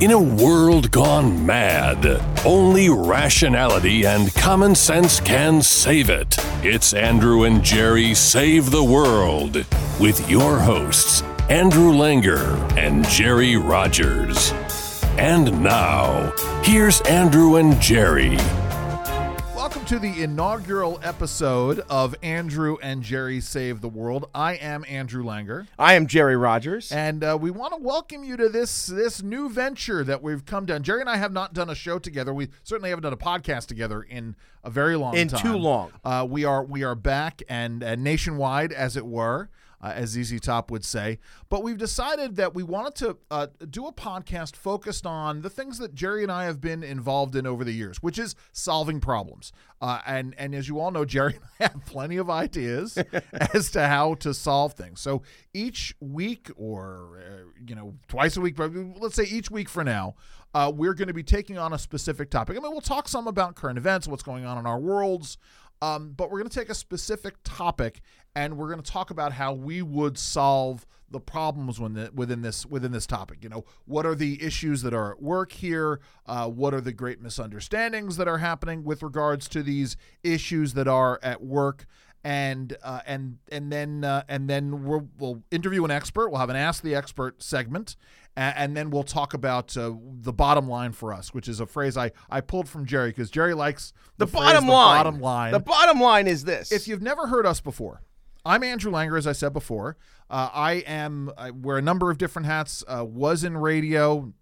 In a world gone mad, only rationality and common sense can save it. It's Andrew and Jerry Save the World with your hosts, Andrew Langer and Jerry Rogers. And now, here's Andrew and Jerry. To the inaugural episode of Andrew and Jerry Save the World. I am Andrew Langer, I am Jerry Rogers. and uh, we want to welcome you to this this new venture that we've come down. Jerry and I have not done a show together. We certainly haven't done a podcast together in a very long In time. too long. Uh, we are we are back and uh, nationwide, as it were. Uh, as ZZ Top would say, but we've decided that we wanted to uh, do a podcast focused on the things that Jerry and I have been involved in over the years, which is solving problems. Uh, and and as you all know, Jerry and I have plenty of ideas as to how to solve things. So each week, or uh, you know, twice a week, but let's say each week for now, uh, we're going to be taking on a specific topic. I mean, we'll talk some about current events, what's going on in our worlds. Um, but we're going to take a specific topic and we're going to talk about how we would solve the problems the, within this within this topic. You know, what are the issues that are at work here? Uh, what are the great misunderstandings that are happening with regards to these issues that are at work? And uh, and and then uh, and then we'll, we'll interview an expert. We'll have an ask the expert segment, and, and then we'll talk about uh, the bottom line for us, which is a phrase I, I pulled from Jerry because Jerry likes the, phrase, bottom the line. Bottom line. The bottom line is this. If you've never heard us before, I'm Andrew Langer, as I said before. Uh, I am I wear a number of different hats. Uh, was in radio,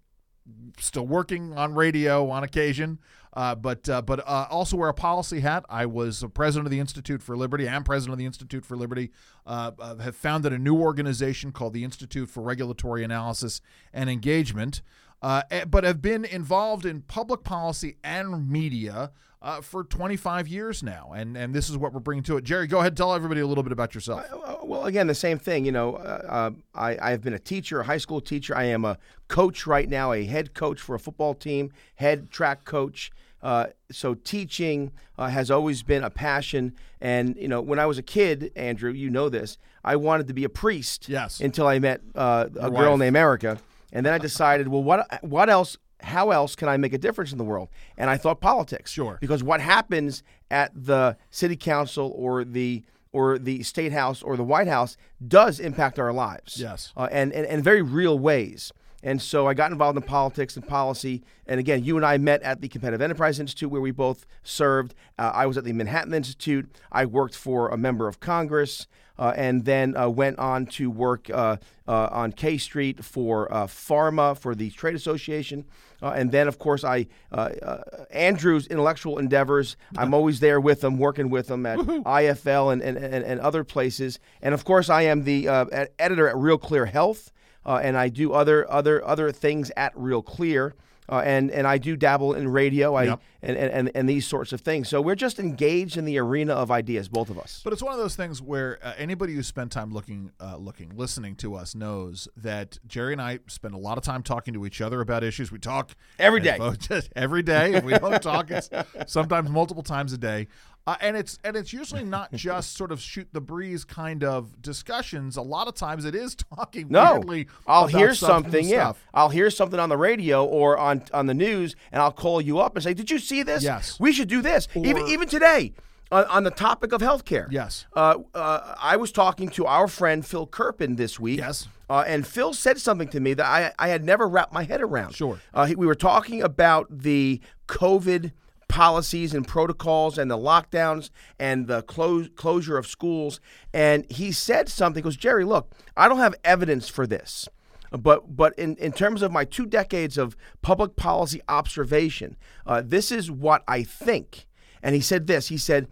still working on radio on occasion, uh, but uh, but uh, also wear a policy hat. I was president of the Institute for Liberty. I am president of the Institute for Liberty. Uh, uh, have founded a new organization called the Institute for Regulatory Analysis and Engagement. Uh, eh, but have been involved in public policy and media uh, for 25 years now, and and this is what we're bringing to it. Jerry, go ahead, tell everybody a little bit about yourself. Uh, well, again, the same thing. You know, uh, uh, I, I've been a teacher, a high school teacher. I am a coach right now, a head coach for a football team, head track coach. Uh, so teaching uh, has always been a passion. And you know, when I was a kid, Andrew, you know this, I wanted to be a priest. Yes. Until I met uh, a girl named Erica, and then I decided, well, what what else? How else can I make a difference in the world? And I thought politics. Sure. Because what happens at the city council or the or the state house or the White House does impact our lives. Yes. Uh, and, and in very real ways. And so I got involved in politics and policy. And again, you and I met at the Competitive Enterprise Institute where we both served. Uh, I was at the Manhattan Institute. I worked for a member of Congress. Uh, and then uh, went on to work uh, uh, on K Street for uh, Pharma for the Trade Association, uh, and then of course I uh, uh, Andrew's intellectual endeavors. I'm always there with him, working with him at IFL and, and, and, and other places, and of course I am the uh, editor at Real Clear Health, uh, and I do other other other things at Real Clear. Uh, and and I do dabble in radio, I Yep. and, and, and these sorts of things. So we're just engaged in the arena of ideas, both of us. But it's one of those things where uh, anybody who spent time looking, uh, looking, listening to us knows that Jerry and I spend a lot of time talking to each other about issues. We talk Every day. every day. If we don't talk, it's sometimes multiple times a day. Uh, and it's and it's usually not just sort of shoot the breeze kind of discussions. A lot of times it is talking No, weirdly. I'll about hear something. Yeah, stuff. I'll hear something on the radio or on on the news, and I'll call you up and say, "Did you see this? Yes. we should do this." even Or- even today, on, on the topic of healthcare. Yes. uh, uh, I was talking to our friend Phil Kerpen this week. Yes. Uh, and Phil said something to me that I, I had never wrapped my head around. Sure. Uh, we were talking about the COVID policies and protocols and the lockdowns and the close, closure of schools. And he said something, he goes, Jerry, look, I don't have evidence for this. But but in, in terms of my two decades of public policy observation, uh, this is what I think. And he said this. He said,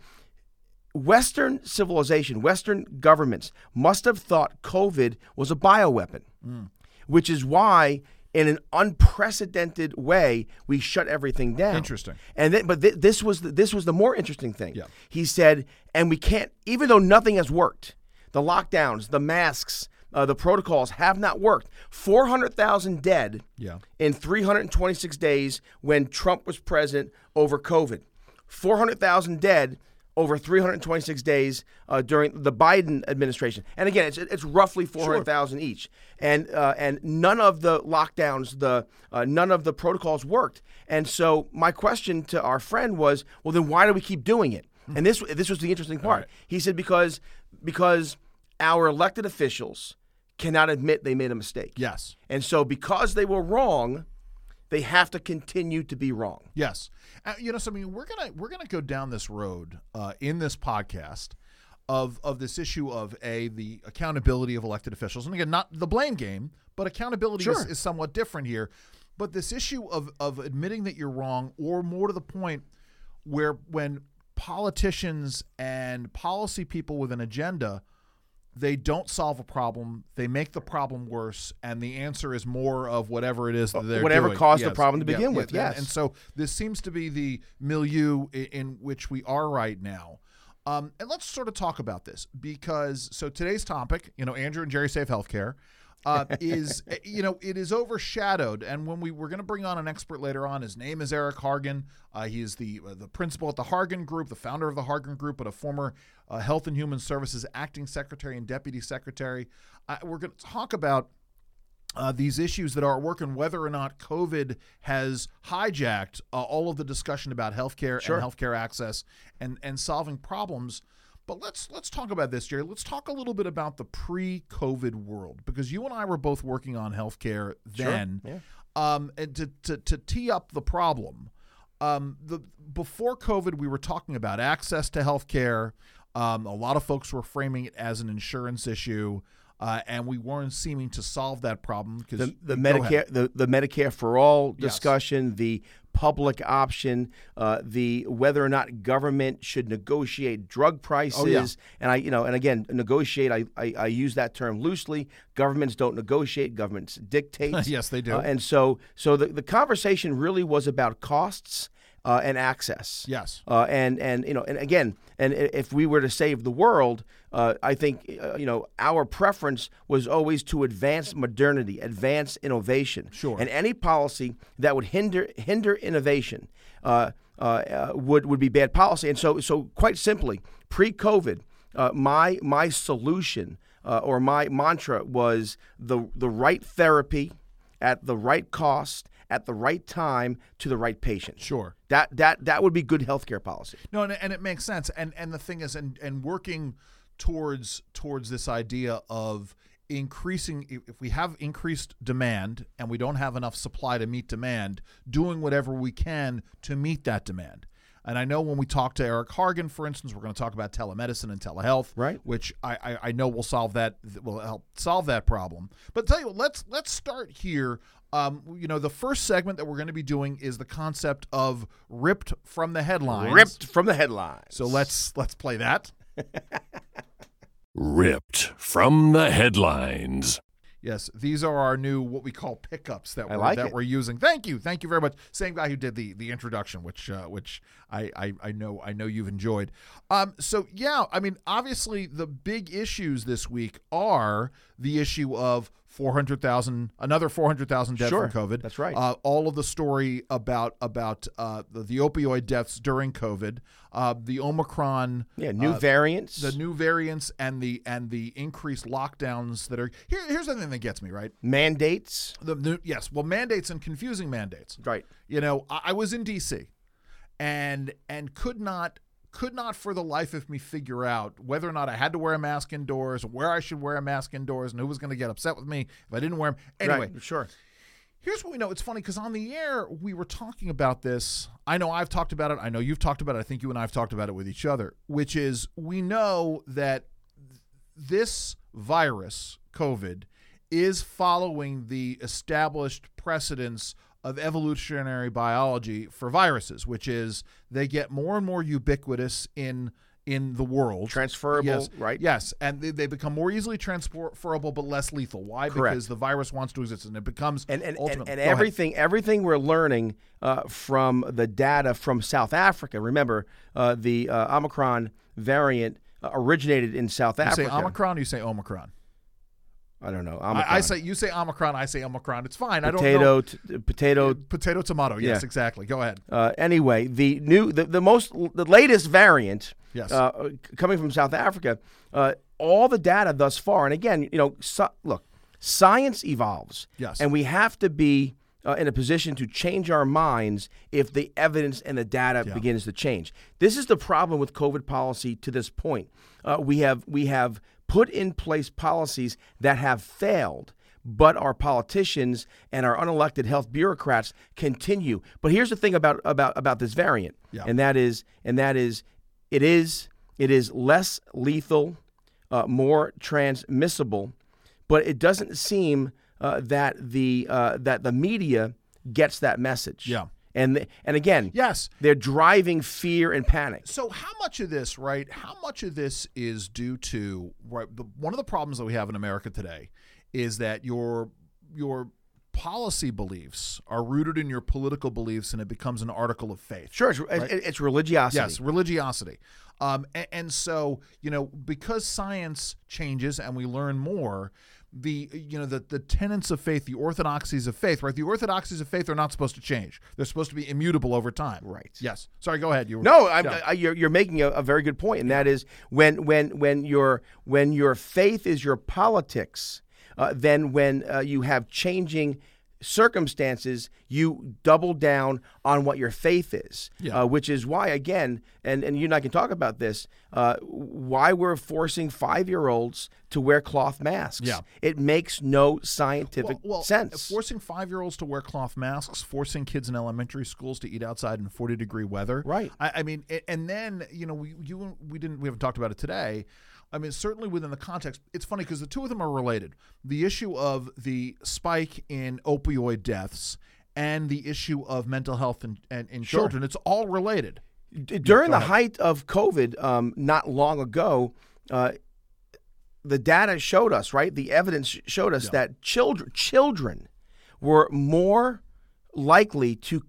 Western civilization, Western governments must have thought COVID was a bioweapon, which is why, in an unprecedented way, we shut everything down. Interesting. And then, but th- this was the, this was the more interesting thing. Yeah. He said, and we can't, even though nothing has worked, the lockdowns, the masks, uh, the protocols have not worked. Four hundred thousand dead Yeah. in 326 days when Trump was president over COVID. 400,000 dead over 326 days uh, during the Biden administration. And again, it's, it's roughly 400,000 each. And uh, and none of the lockdowns, the uh, none of the protocols worked. And so my question to our friend was, well, then why do we keep doing it? And this this was the interesting part. right. He said because because our elected officials cannot admit they made a mistake. Yes. And so because they were wrong, they have to continue to be wrong. Yes, uh, you know, so I mean, we're gonna we're gonna go down this road uh, in this podcast of of this issue of a the accountability of elected officials, and again, not the blame game, but accountability is, Sure. is somewhat different here. But this issue of of admitting that you're wrong, or more to the point, where when politicians and policy people with an agenda they don't solve a problem. They make the problem worse, and the answer is more of whatever it is that they're Whatever doing. caused the problem to begin with, yes. And so this seems to be the milieu i- in which we are right now. Um, and let's sort of talk about this because so today's topic, you know, Andrew and Jerry Save Healthcare, uh, is you know it is overshadowed. And when we we're going to bring on an expert later on, his name is Eric Hargan. Uh, he is the uh, the principal at the Hargan Group, the founder of the Hargan Group, but a former uh, Health and Human Services acting secretary and deputy secretary. Uh, we're going to talk about uh, these issues that are at work and whether or not COVID has hijacked uh, all of the discussion about healthcare Sure. and healthcare access and and solving problems. But let's let's talk about this, Jerry. Let's talk a little bit about the pre-COVID world because you and I were both working on healthcare then. yeah. Um, and to, to to tee up the problem, um, the before COVID, we were talking about access to healthcare. Um, a lot of folks were framing it as an insurance issue, uh, and we weren't seeming to solve that problem because the, the Medicare the, the Medicare for all Yes. discussion, the public option, uh, the whether or not government should negotiate drug prices, Oh, yeah. and I you know and again negotiate I, I I use that term loosely. Governments don't negotiate, governments dictate. Yes, they do. Uh, and so so the, the conversation really was about costs uh, and access. Yes. Uh, and and you know, and again, and if we were to save the world, uh, I think uh, you know our preference was always to advance modernity, advance innovation. Sure. And any policy that would hinder hinder innovation uh, uh, uh, would would be bad policy. And so so quite simply, pre-COVID, uh, my my solution uh, or my mantra was the the right therapy at the right cost at the right time to the right patient. Sure. That that that would be good healthcare policy. No, and, and it makes sense. And and the thing is, and and working towards towards this idea of increasing if we have increased demand and we don't have enough supply to meet demand doing whatever we can to meet that demand and i know when we talk to eric hargan for instance we're going to talk about telemedicine and telehealth Right. which I, I, I know will solve that will help solve that problem but tell you what let's let's start here um, you know the first segment that we're going to be doing is the concept of ripped from the headlines Ripped from the headlines. so let's let's play that. Ripped from the headlines. Yes, these are our new what we call pickups that I we're like that it. we're using. Thank you, thank you very much. Same guy who did the the introduction, which uh, which I, I I know I know you've enjoyed. Um, so yeah, I mean, obviously the big issues this week are the issue of. 400,000 another 400,000 deaths Sure, from COVID. that's right. Uh, all of the story about about uh, the, the opioid deaths during COVID, uh, the Omicron yeah, new uh, variants. the new variants and the and the increased lockdowns that are here. Here's the thing that gets me right. mandates. The new, yes, well, mandates and confusing mandates. Right. You know, I, I was in D.C. and and could not could not for the life of me figure out whether or not I had to wear a mask indoors, where I should wear a mask indoors, and who was going to get upset with me if I didn't wear them. Anyway, Right. Sure. Here's what we know. It's funny because on the air we were talking about this. I know I've talked about it. I know you've talked about it. I think you and I have talked about it with each other, which is we know that this virus, COVID, is following the established precedents of evolutionary biology for viruses, which is they get more and more ubiquitous in in the world. Transferable, Yes, right? Yes, and they, they become more easily transferable but less lethal. Why? Correct. Because the virus wants to exist, and it becomes And and, and, and ahead. everything everything we're learning uh, from the data from South Africa. Remember, uh, the uh, Omicron variant originated in South You Africa. say Omicron, you say Omicron. I don't know. I, I say you say Omicron. I say Omicron. It's fine. I don't potato, know. t- potato. Potato, tomato. Yes, Yeah. exactly. Go ahead. Uh, anyway, the new, the, the most, the latest variant, Yes. uh, coming from South Africa, uh, all the data thus far, and again, you know, so, look, science evolves, Yes. and we have to be uh, in a position to change our minds if the evidence and the data begins to change. This is the problem with COVID policy to this point. Uh, we have we have put in place policies that have failed but our politicians and our unelected health bureaucrats continue. But here's the thing about about about this variant, Yeah. and that is and that is it is it is less lethal, uh, more transmissible, but it doesn't seem uh, that the uh, that the media gets that message. Yeah. And and again, Yes. they're driving fear and panic. So how much of this, right? How much of this is due to right? The, one of the problems that we have in America today is that your your policy beliefs are rooted in your political beliefs, and it becomes an article of faith. Sure, it's, it- it's religiosity. Yes, religiosity. Um, and, and so you know, because science changes and we learn more, the you know the the tenets of faith, the orthodoxies of faith, right? The orthodoxies of faith are not supposed to change. They're supposed to be immutable over time. Right. Yes. Sorry. Go ahead. You were, No, Yeah. I, you're, you're making a, a very good point, and that is when when when your when your faith is your politics, uh, then when uh, you have changing circumstances, you double down on what your faith is, Yeah. uh, which is why again, and and you and I can talk about this, uh, why we're forcing five year olds to wear cloth masks. Yeah. it makes no scientific well, well, sense. Forcing five year olds to wear cloth masks, forcing kids in elementary schools to eat outside in 40 degree weather. Right. I, I mean, and then, you know, we, you, we didn't, we haven't talked about it today. I mean, certainly within the context, it's funny because the two of them are related. The issue of the spike in opioid deaths and the issue of mental health in, and in children, it's all related. During the height of COVID, um, not long ago, uh, the data showed us, right? The evidence showed us that children children were more likely to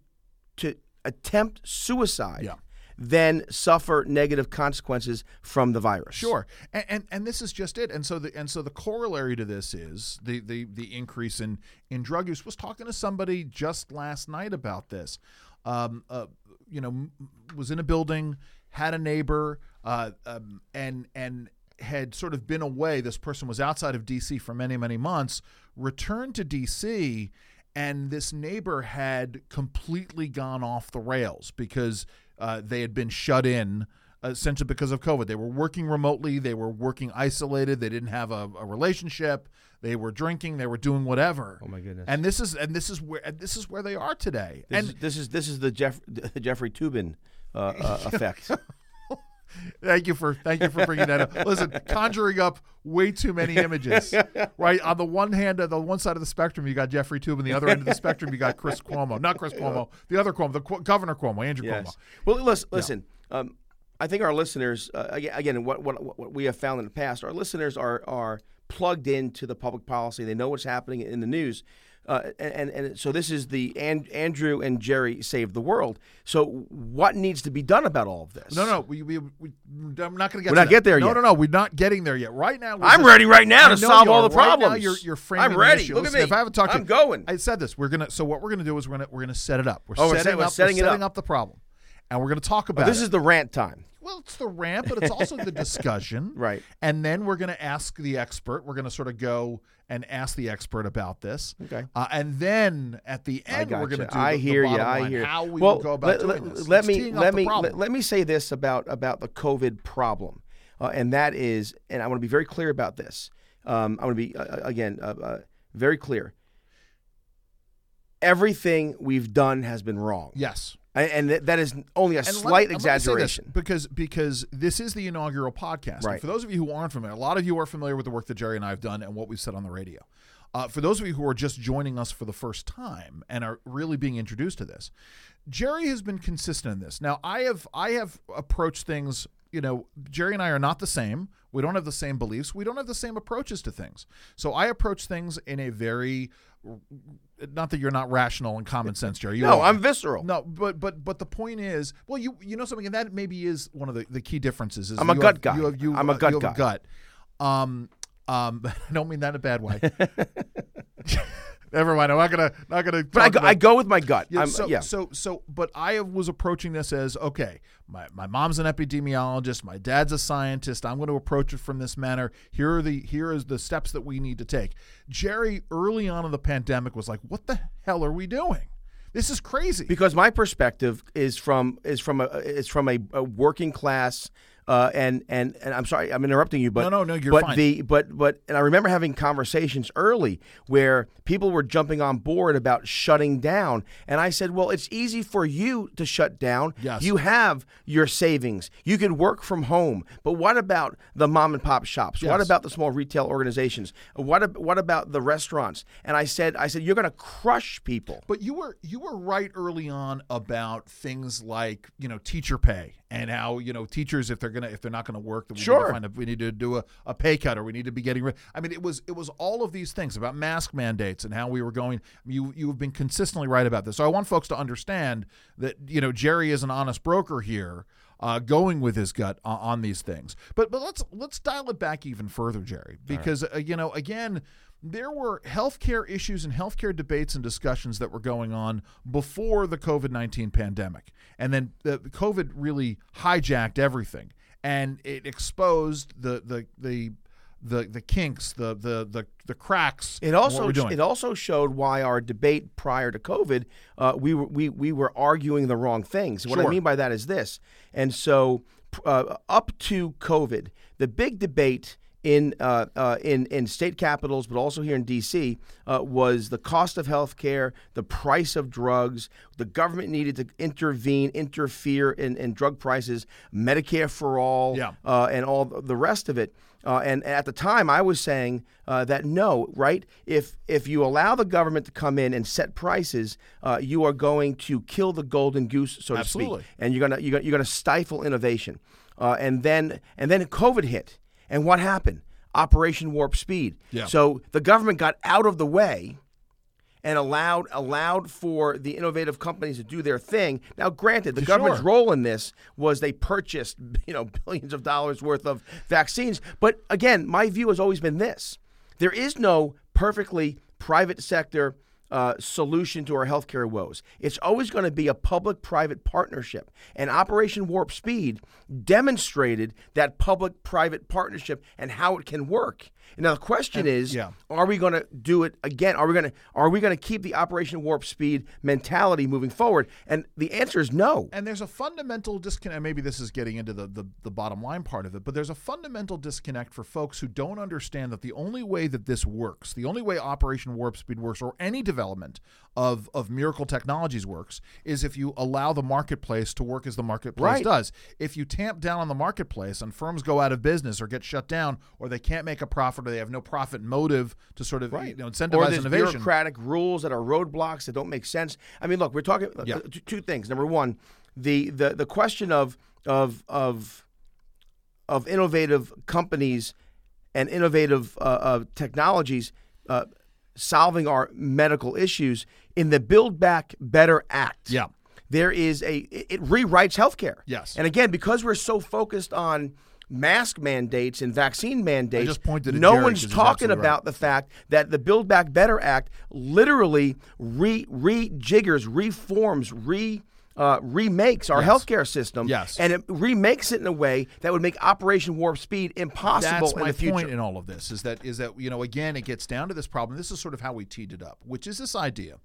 to attempt suicide Yeah. Than suffer negative consequences from the virus. Sure, and, and and this is just it. And so the and so the corollary to this is the the the increase in in drug use. Was talking to somebody just last night about this. Um, uh, you know, was in a building, had a neighbor, uh, um, and and had sort of been away. This person was outside of D.C. for many many months. Returned to D.C. And this neighbor had completely gone off the rails because uh, they had been shut in essentially because of COVID. They were working remotely, they were working isolated, they didn't have a, a relationship, they were drinking, they were doing whatever. Oh my goodness. And this is and this is where and this is where they are today. This, and is, this is this is the Jeff, Jeffrey Toobin uh, uh, effect. Thank you for thank you for bringing that up. Listen, conjuring up way too many images. Right on the one hand, on the one side of the spectrum, you got Jeffrey Tube, and the other end of the spectrum, you got Chris Cuomo. Not Chris Cuomo, the other Cuomo, the Qu- Governor Cuomo, Andrew Cuomo. Well, listen. listen um, I think our listeners, uh, again, what, what what we have found in the past, our listeners are are plugged into the public policy. They know what's happening in the news, uh, and, and so this is the and, Andrew and Jerry save the world. So what needs to be done about all of this? No, no, we, we, we I'm not going to get. We're not that. get there no, yet. No, no, We're not getting there yet. Right now, we're I'm just- ready right now to solve all the Right now, problems. you're, you're framing I'm ready. Look at me. If I haven't talked, I'm to you- going. I said this. We're gonna. So what we're gonna do is we're gonna we're gonna set it up. We're Oh, we're setting set- we're up. setting it setting up. up the problem, and we're gonna talk about. this it. is the rant time. Well, it's the rant, but it's also the discussion. Right. And then we're going to ask the expert. We're going to sort of go and ask the expert about this. Okay. Uh, and then at the end, we're going to do I the, hear the you. I line, hear. how we well, go about let, doing this. let It's me let me let, let me say this about about the COVID problem, uh, and that is, and I want to be very clear about this. Um, I want to be uh, again uh, uh, very clear. Everything we've done has been wrong, yes. And, that- is only a And slight me exaggeration. because because this is the inaugural podcast. And Right. for those of you who aren't familiar, a lot of you are familiar with the work that Jerry and I have done and what we've said on the radio. Uh, for those of you who are just joining us for the first time and are really being introduced to this, Jerry has been consistent in this. Now, I have I have approached things. You know, Jerry and I are not the same. We don't have the same beliefs. We don't have the same approaches to things. So I approach things in a very, not that you're not rational and common sense, Jerry. You no, are. I'm visceral. No, but but but the point is, well, you you know something, and that maybe is one of the, the key differences. Is I'm a gut have, guy. You have, you, I'm a uh, gut you guy. gut. Um, Um, I don't mean that in a bad way. Never mind. I'm not gonna not gonna. But I go, about- I go with my gut. yeah, I'm- so, yeah. so, so, but I was approaching this as okay. My, my mom's an epidemiologist. My dad's a scientist. I'm going to approach it from this manner. Here are the here is the steps that we need to take. Jerry, early on in the pandemic, was like, "What the hell are we doing? This is crazy." because my perspective is from is from a is from a, a working class uh, and and and I'm sorry I'm interrupting you but No, no, no, you're but fine. the but but and I remember having conversations early where people were jumping on board about shutting down. And I said well it's easy for you to shut down. Yes. you have your savings. You can work from home. But what about the mom and pop shops? Yes. what about the small retail organizations? What what about the restaurants? And I said I said you're going to crush people. But you were you were right early on about things like you know teacher pay and how you know teachers if they're gonna if they're not gonna work, then we need Sure. to find a, we need to do a, a pay cut or we need to be getting rid. I mean, it was it was all of these things about mask mandates and how we were going. You you have been consistently right about this. So I want folks to understand that you know Jerry is an honest broker here. Uh, going with his gut on, on these things, but but let's let's dial it back even further, Jerry, because uh, you know again there were healthcare issues and healthcare debates and discussions that were going on before the COVID 19 pandemic. And then the the COVID really hijacked everything and it exposed the, the, the, the, the kinks, the, the, the, the cracks. It also it also showed why our debate prior to COVID, uh, we were we, we were arguing the wrong things. What I mean by that is this, and so uh, up to COVID, the big debate in uh, uh, in in state capitals, but also here in D.C., uh, was the cost of health care, the price of drugs. The government needed to intervene, interfere in, in drug prices, Medicare for all, Yeah. uh, and all the rest of it. Uh, and at the time, I was saying uh, that no, right? If if you allow the government to come in and set prices, uh, you are going to kill the golden goose, so to speak, and you're gonna you're gonna, you're gonna stifle innovation. Uh, and then and then COVID hit, and what happened? Operation Warp Speed. Yeah. So the government got out of the way and allowed allowed for the innovative companies to do their thing. Now, granted, the government's role in this was they purchased you know billions of dollars worth of vaccines. But again, my view has always been this: there is no perfectly private sector. Uh, solution to our healthcare woes. It's always going to be a public-private partnership, and Operation Warp Speed demonstrated that public-private partnership and how it can work. Now the question is, yeah. are we going to do it again? Are we going to are we going to keep the Operation Warp Speed mentality moving forward? And the answer is no. And there's a fundamental disconnect. Maybe this is getting into the, the, the bottom line part of it, but there's a fundamental disconnect for folks who don't understand that the only way that this works, the only way Operation Warp Speed works, or any development of, of miracle technologies works, is if you allow the marketplace to work as the marketplace Right. does. If you tamp down on the marketplace and firms go out of business or get shut down, or they can't make a profit, or they have no profit motive to sort of you know, or incentivize there's innovation. bureaucratic rules that are roadblocks that don't make sense. I mean, look, we're talking uh, Yeah. two, two things. Number one, the the the question of of of of innovative companies and innovative uh, uh, technologies uh, solving our medical issues in the Build Back Better Act. Yeah. there is a it, it rewrites healthcare. Yes. and again, because we're so focused on mask mandates and vaccine mandates, just pointed no Jerry one's talking absolutely right. about the fact that the Build Back Better Act literally re rejiggers, reforms, re uh, remakes our Yes. healthcare system, Yes. and it remakes it in a way that would make Operation Warp Speed impossible That's in my the future. point in all of this is that is that you know again it gets down to this problem. This is sort of how we teed it up, which is this idea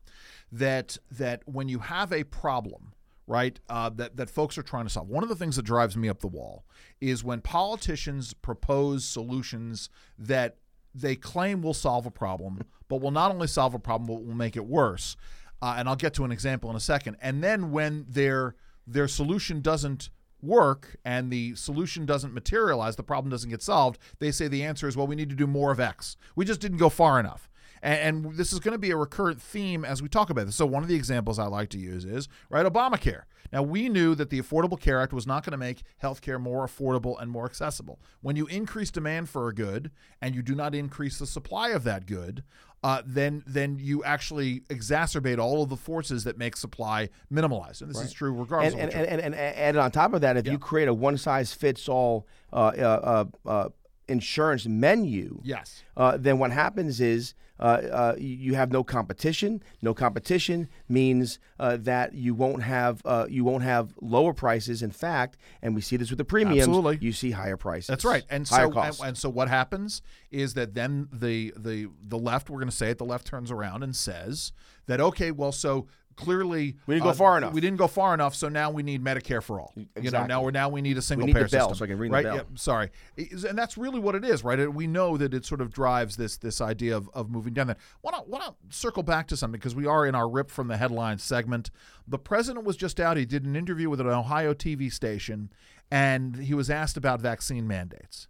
that that when you have a problem, right, uh, that that folks are trying to solve. One of the things that drives me up the wall is when politicians propose solutions that they claim will solve a problem, but will not only solve a problem, but will make it worse. Uh, and I'll get to an example in a second. And then when their their solution doesn't work and the solution doesn't materialize, the problem doesn't get solved, they say the answer is, well, we need to do more of X. We just didn't go far enough. And, and this is going to be a recurrent theme as we talk about this. So, one of the examples I like to use is, right, Obamacare. Now, we knew that the Affordable Care Act was not going to make healthcare more affordable and more accessible. When you increase demand for a good and you do not increase the supply of that good, uh, then then you actually exacerbate all of the forces that make supply minimalized. And this is true regardless and, of and, and, and, on top of that, if you create a one size fits all uh, uh, uh, uh, insurance menu, Yes. uh, then what happens is uh, uh, you you have no competition. No competition means uh, that you won't have uh, you won't have lower prices. In fact, and we see this with the premiums. Absolutely. you see higher prices. That's right. And so and, and so what happens is that then the the the left we're going to say it the left turns around and says that okay, well so clearly We didn't go far enough. We didn't go far enough, so now we need Medicare for all. You know, now we're now we need a single need payer the bell system. so I can ring the bell. Yeah, sorry. And that's really what it is, right? We know that it sort of drives this this idea of, of moving down that. Want to want to circle back to something because we are in our rip from the headlines segment. The president was just out. He did an interview with an Ohio TV station, and he was asked about vaccine mandates.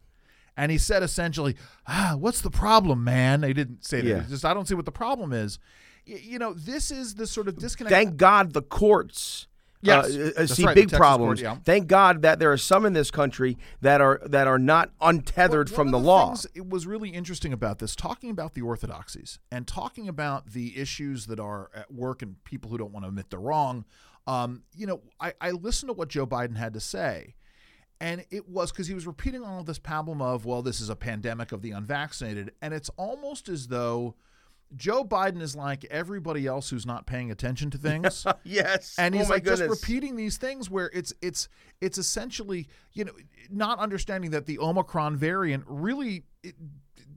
And he said essentially, ah, what's the problem, man? They didn't say that. Yeah. Just I don't see what the problem is. You know, this is the sort of disconnect. Thank God the courts. Yes, uh, uh, that's see right, big problems. court, yeah. Thank God that there are some in this country that are that are not untethered One from of the, law. It was really interesting about this, talking about the orthodoxies and talking about the issues that are at work and people who don't want to admit they're wrong. Um, you know, I, I listened to what Joe Biden had to say, and it was because he was repeating all of this pablum of, well, this is a pandemic of the unvaccinated, and it's almost as though Joe Biden is like everybody else who's not paying attention to things. yes, and oh he's my like goodness. just repeating these things where it's it's it's essentially you know not understanding that the omicron variant really it,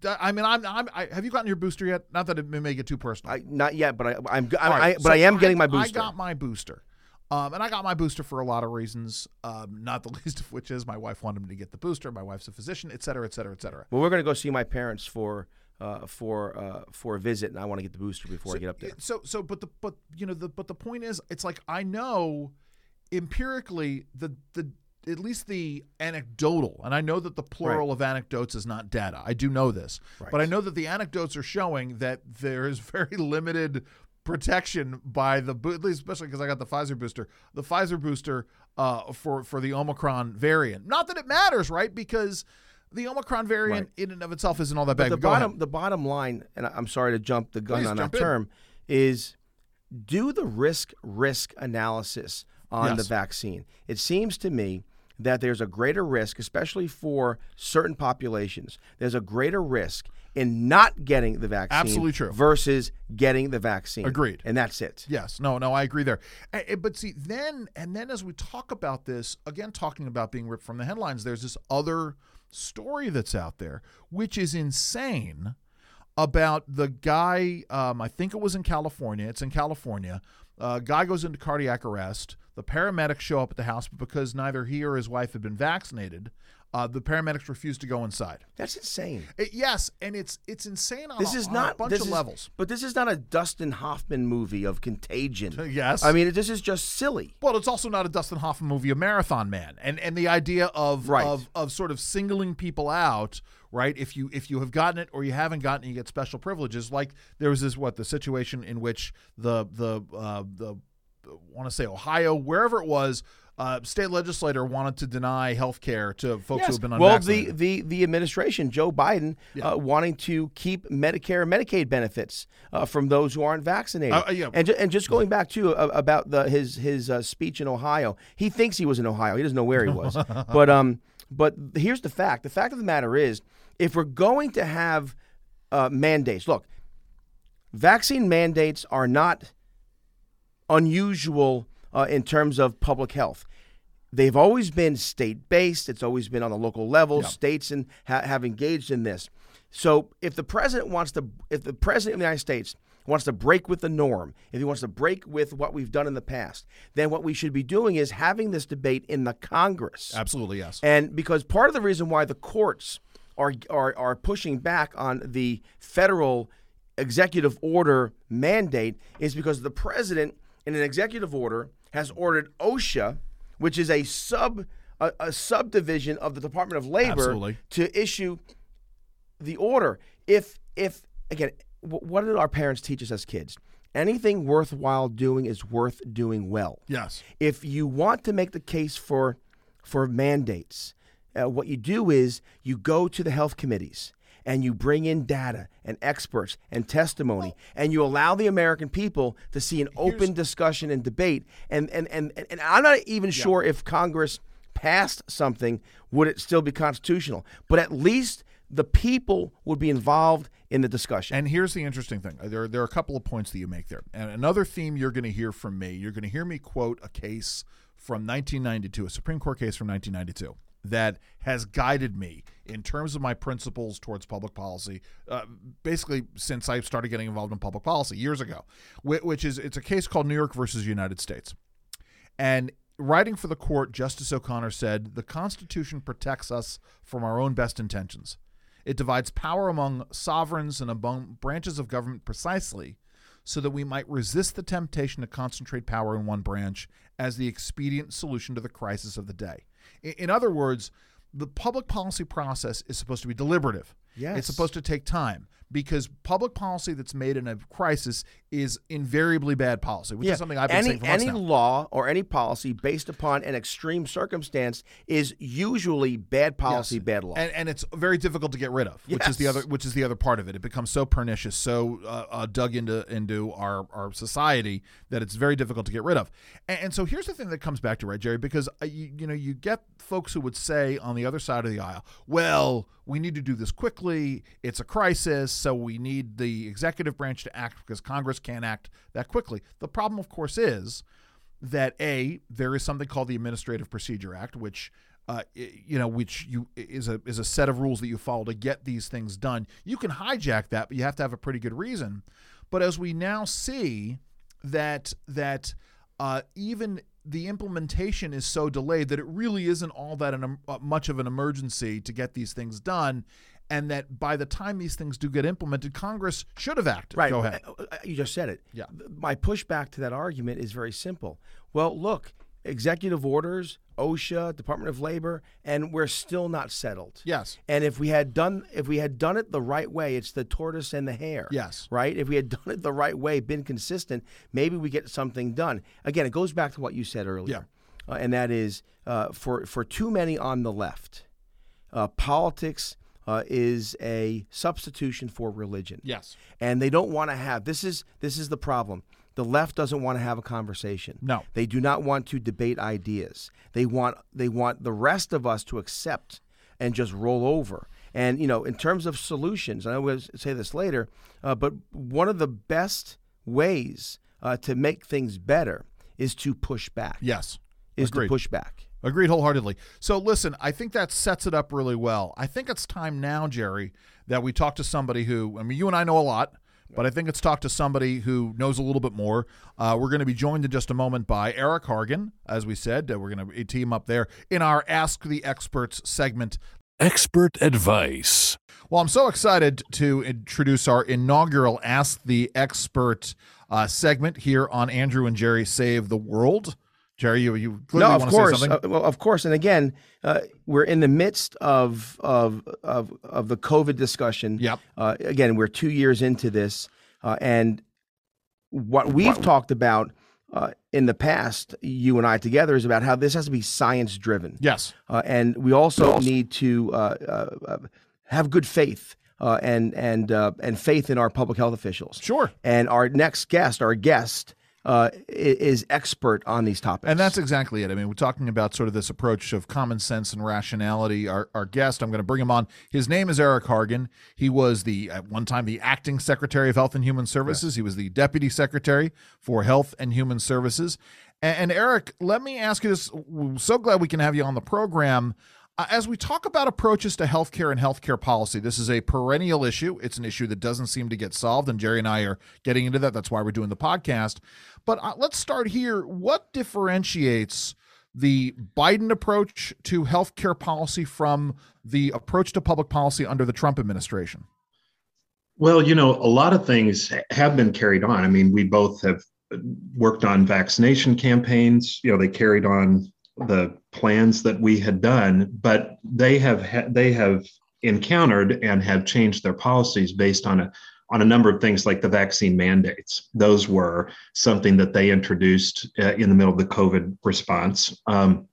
i mean i'm, I'm I, have you gotten your booster yet not that it may get too personal I, not yet, but I, I'm, I, right, I, so but I am getting my booster. I got my booster um, and I got my booster for a lot of reasons, um, not the least of which is my wife wanted me to get the booster. My wife's a physician, et cetera, et cetera, et cetera. well, we're going to go see my parents for uh, for uh, for a visit, and I want to get the booster before I get up there. So so but the but you know the but the point is it's like I know empirically the the at least the anecdotal and I know that the plural of anecdotes is not data. I do know this. But I know that the anecdotes are showing that there is very limited protection by the at least especially because I got the Pfizer booster. The Pfizer booster uh, for for the Omicron variant. Not that it matters, right? Because the Omicron variant in and of itself isn't all that bad. the Go ahead. bottom the bottom line, and I'm sorry to jump the gun Please on that in. term, is do the risk risk analysis on the vaccine. It seems to me that there's a greater risk, especially for certain populations. There's a greater risk in not getting the vaccine Absolutely true. versus getting the vaccine. Agreed. And that's it. Yes, no, no, I agree there. But see, then and then as we talk about this again, talking about being ripped from the headlines, there's this other story that's out there, which is insane about the guy. Um, I think it was in California. It's in California. Uh, guy goes into cardiac arrest. The paramedics show up at the house, but because neither he or his wife had been vaccinated, uh, the paramedics refused to go inside. That's insane. It- yes, and it's it's insane on, This a, is not a bunch this of is- levels. But this is not a Dustin Hoffman movie of Contagion. Yes. I mean, this is just silly. Well, it's also not a Dustin Hoffman movie, a Marathon Man, and and the idea of Right. of of sort of singling people out, right? If you if you have gotten it or you haven't gotten it, you get special privileges. Like there was this what the situation in which the the uh, the want to say Ohio, wherever it was. Uh, state legislator wanted to deny health care to folks who have been unvaccinated. well, the, the the administration, Joe Biden, uh, wanting to keep Medicare and Medicaid benefits uh, from those who aren't vaccinated. Uh, uh, yeah. And, ju- and just going back to uh, about the, his his uh, speech in Ohio, he thinks he was in Ohio. He doesn't know where he was. but um, but here's the fact. The fact of the matter is, if we're going to have uh, mandates, look, vaccine mandates are not unusual uh, in terms of public health. They've always been state based. It's always been on the local level. States and ha- have engaged in this. So if the president wants to, if the president of the United States wants to break with the norm, if he wants to break with what we've done in the past, then what we should be doing is having this debate in the Congress. Absolutely, yes. And because part of the reason why the courts are are, are pushing back on the federal executive order mandate is because the president, in an executive order, has ordered OSHA, which is a sub a, a subdivision of the Department of Labor, Absolutely. to issue the order. If if again, wh- what did our parents teach us as kids? Anything worthwhile doing is worth doing well yes. if you want to make the case for for mandates, uh, what you do is you go to the health committees and you bring in data and experts and testimony and you allow the American people to see an open discussion and debate and and and, and I'm not even sure if Congress passed something would it still be constitutional but at least the people would be involved in the discussion. And here's the interesting thing. There, there are a couple of points that you make there. And another theme you're going to hear from me, you're going to hear me quote a case from 1992, a Supreme Court case from 1992 that has guided me in terms of my principles towards public policy, uh, basically since I started getting involved in public policy years ago, which is it's a case called New York versus United States. And writing for the court, Justice O'Connor said, The Constitution protects us from our own best intentions. It divides power among sovereigns and among branches of government precisely so that we might resist the temptation to concentrate power in one branch as the expedient solution to the crisis of the day. In other words, the public policy process is supposed to be deliberative. Yes. It's supposed to take time because public policy that's made in a crisis is invariably bad policy, which yeah. is something I've been any, saying for Any now. law or any policy based upon an extreme circumstance is usually bad policy, Yes. bad law. and, and it's very difficult to get rid of, which is the other which is the other part of it. It becomes so pernicious, so uh, uh, dug into into our our society that it's very difficult to get rid of. And, and so here's the thing that comes back to right, Jerry, because uh, you, you know you get folks who would say on the other side of the aisle, well, we need to do this quickly. It's a crisis, so we need the executive branch to act because Congress can't act that quickly. The problem, of course, is that a there is something called the Administrative Procedure Act, which uh, you know, which you is a is a set of rules that you follow to get these things done. You can hijack that, but you have to have a pretty good reason. But as we now see that that uh, even the implementation is so delayed that it really isn't all that an, uh, much of an emergency to get these things done, and that by the time these things do get implemented, Congress should have acted. Right. Go ahead. Uh, uh, You just said it. Yeah. My pushback to that argument is very simple. Well, look, executive orders, OSHA, Department of Labor, and we're still not settled. Yes. And if we had done if we had done it the right way, it's the tortoise and the hare. Yes. Right? If we had done it the right way, been consistent, maybe we get something done. Again, it goes back to what you said earlier. Uh, and that is uh, for for too many on the left, uh, politics uh, is a substitution for religion Yes. and they don't want to have this is this is the problem the left doesn't want to have a conversation No. they do not want to debate ideas they want they want the rest of us to accept and just roll over and you know in terms of solutions i will say this later uh, but one of the best ways uh, to make things better is to push back Yes. is Agreed. to push back Agreed wholeheartedly. So listen, I think that sets it up really well. I think it's time now, Jerry, that we talk to somebody who I mean you and I know a lot, but I think it's talk to somebody who knows a little bit more. Uh, we're going to be joined in just a moment by Eric Hargan, as we said. Uh, we're going to team up there in our Ask the Experts segment. Expert advice. Well, I'm so excited to introduce our inaugural Ask the Expert uh, segment here on Andrew and Jerry Save the World. Jerry, you, you clearly no, want of to say course, uh, well, of course, and again, uh, we're in the midst of of of, of the COVID discussion. Yep. Uh, again, we're two years into this, uh, and what we've talked about uh, in the past, you and I together, is about how this has to be science driven, yes. uh, and we also need to uh, uh, uh, have good faith. Uh, and and uh, and faith in our public health officials. Sure. And our next guest, our guest, uh, is expert on these topics. And that's exactly it. I mean, we're talking about sort of this approach of common sense and rationality. Our, our guest, I'm going to bring him on. His name is Eric Hargan. He was the, at one time, the acting Secretary of Health and Human Services. He was the Deputy Secretary for Health and Human Services. And, and Eric, let me ask you this. We're so glad we can have you on the program. Uh, as we talk about approaches to healthcare and healthcare policy, this is a perennial issue. It's an issue that doesn't seem to get solved, and Jerry and I are getting into that. That's why we're doing the podcast. But uh, let's start here. What differentiates the Biden approach to healthcare policy from the approach to public policy under the Trump administration? Well, you know, a lot of things have been carried on. I mean, we both have worked on vaccination campaigns. You know, they carried on the plans that we had done, but they have ha- they have encountered and have changed their policies based on a on a number of things like the vaccine mandates. Those were something that they introduced uh, in the middle of the COVID response. Um,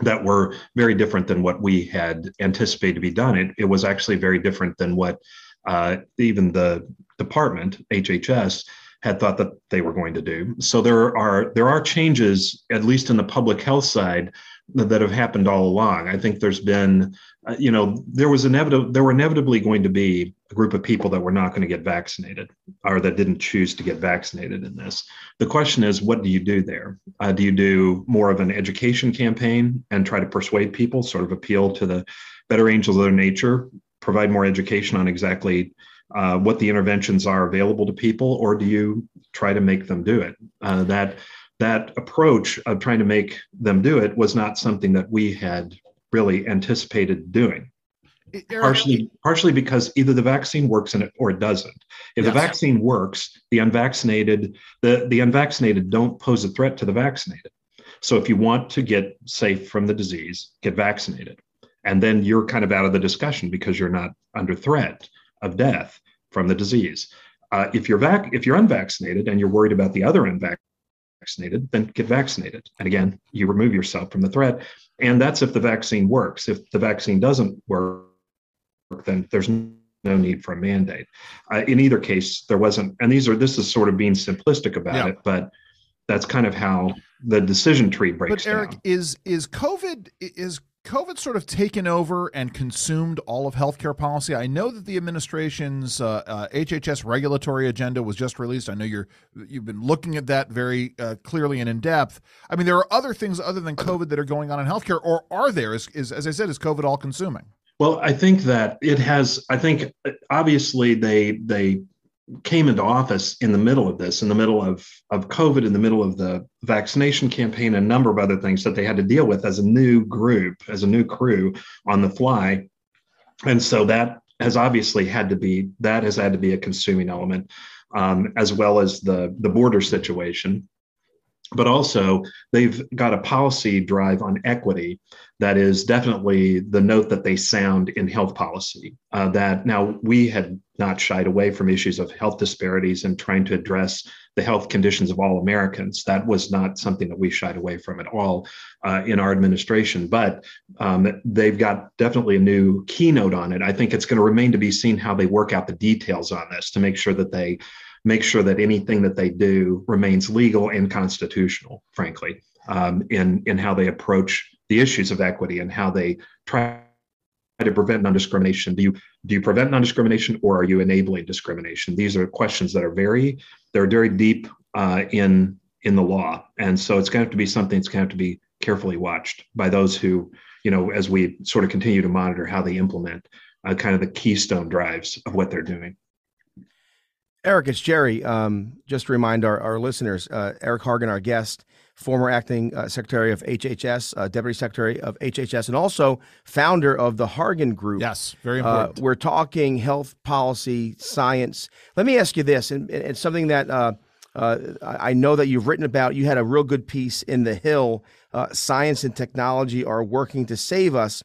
that were very different than what we had anticipated to be done. It, it was actually very different than what uh, even the department, HHS, had thought that they were going to do. So there are there are changes, at least in the public health side, that, have happened all along. I think there's been uh, you know, there was inevitable, there were inevitably going to be a group of people that were not going to get vaccinated or that didn't choose to get vaccinated in this. The question is, what do you do there? Uh, do you do more of an education campaign and try to persuade people, sort of appeal to the better angels of their nature, provide more education on exactly uh, what the interventions are available to people, or do you try to make them do it? Uh, that that approach of trying to make them do it was not something that we had really anticipated doing. Partially, partially because either the vaccine works in it or it doesn't. If yes. the vaccine works, the unvaccinated, the, the unvaccinated don't pose a threat to the vaccinated. So if you want to get safe from the disease, get vaccinated. And then you're kind of out of the discussion because you're not under threat of death from the disease. Uh, if you're vac- if you're unvaccinated and you're worried about the other unvaccinated, then get vaccinated. And again, you remove yourself from the threat. And that's if the vaccine works. If the vaccine doesn't work, then there's no need for a mandate. Uh, in either case, there wasn't. And these are this is sort of being simplistic about yeah. it, but that's kind of how the decision tree breaks but Eric, down. is is COVID is COVID sort of taken over and consumed all of healthcare policy? I know that the administration's uh, uh, HHS regulatory agenda was just released. I know you're you've been looking at that very uh, clearly and in depth. I mean, there are other things other than COVID that are going on in healthcare, or are there? Is, is as I said, is COVID all consuming? Well, I think that it has. I think obviously they they came into office in the middle of this, in the middle of, of COVID, in the middle of the vaccination campaign, a number of other things that they had to deal with as a new group, as a new crew on the fly. And so that has obviously had to be that has had to be a consuming element, um, as well as the the border situation but also they've got a policy drive on equity that is definitely the note that they sound in health policy. Uh, that now we had not shied away from issues of health disparities and trying to address the health conditions of all Americans. That was not something that we shied away from at all uh, in our administration. But um, they've got definitely a new keynote on it. I think it's going to remain to be seen how they work out the details on this to make sure that they make sure that anything that they do remains legal and constitutional, frankly, um, in, in how they approach the issues of equity and how they try to prevent non-discrimination. Do you do you prevent non-discrimination or are you enabling discrimination? These are questions that are very they're very deep uh, in in the law. And so it's going to have to be something that's going to have to be carefully watched by those who you know as we sort of continue to monitor how they implement uh, kind of the keystone drives of what they're doing. Eric, it's Jerry. Um, just to remind our, our listeners, uh, Eric Hargan, our guest, former acting uh, secretary of HHS, uh, deputy secretary of HHS, and also founder of the Hargan Group. Yes, very uh, important. we're talking health policy, science. Let me ask you this, and it's something that uh, uh, I know that you've written about. You had a real good piece in The Hill. science and technology are working to save us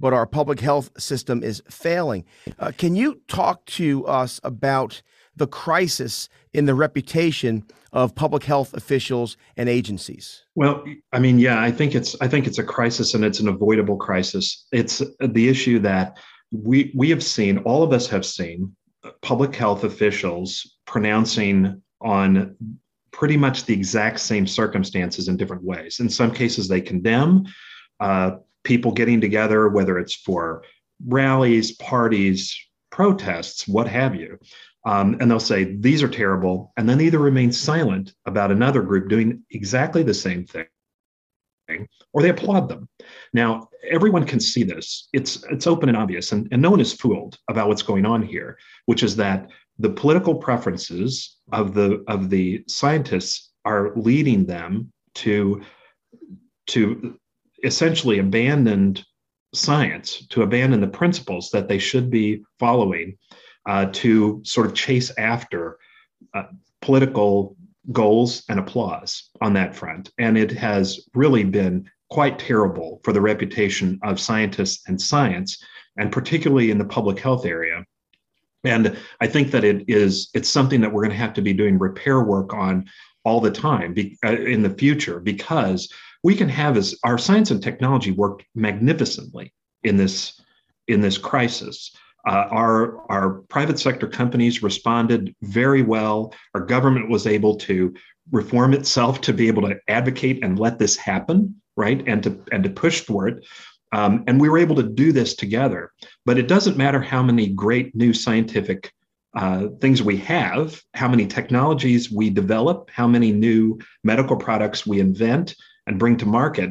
but our public health system is failing. Uh, can you talk to us about the crisis in the reputation of public health officials and agencies? Well, I mean, yeah, I think it's I think it's a crisis and it's an avoidable crisis. It's the issue that we we have seen, all of us have seen public health officials pronouncing on pretty much the exact same circumstances in different ways. In some cases, they condemn uh, people getting together, whether it's for rallies, parties, protests, what have you. Um, and they'll say, these are terrible. And then either remain silent about another group doing exactly the same thing or they applaud them. Now, everyone can see this. It's it's open and obvious, and, and no one is fooled about what's going on here, which is that the political preferences of the of the scientists are leading them to to essentially abandon science, to abandon the principles that they should be following uh, to sort of chase after uh, political goals and applause on that front. And it has really been quite terrible for the reputation of scientists and science, and particularly in the public health area. And I think that it is it's something that we're going to have to be doing repair work on all the time be, uh, in the future because we can have as our science and technology worked magnificently in this in this crisis. Uh, our, our private sector companies responded very well. Our government was able to reform itself to be able to advocate and let this happen, right? And to and to push for it. Um, and we were able to do this together. But it doesn't matter how many great new scientific uh, things we have, how many technologies we develop, how many new medical products we invent and bring to market,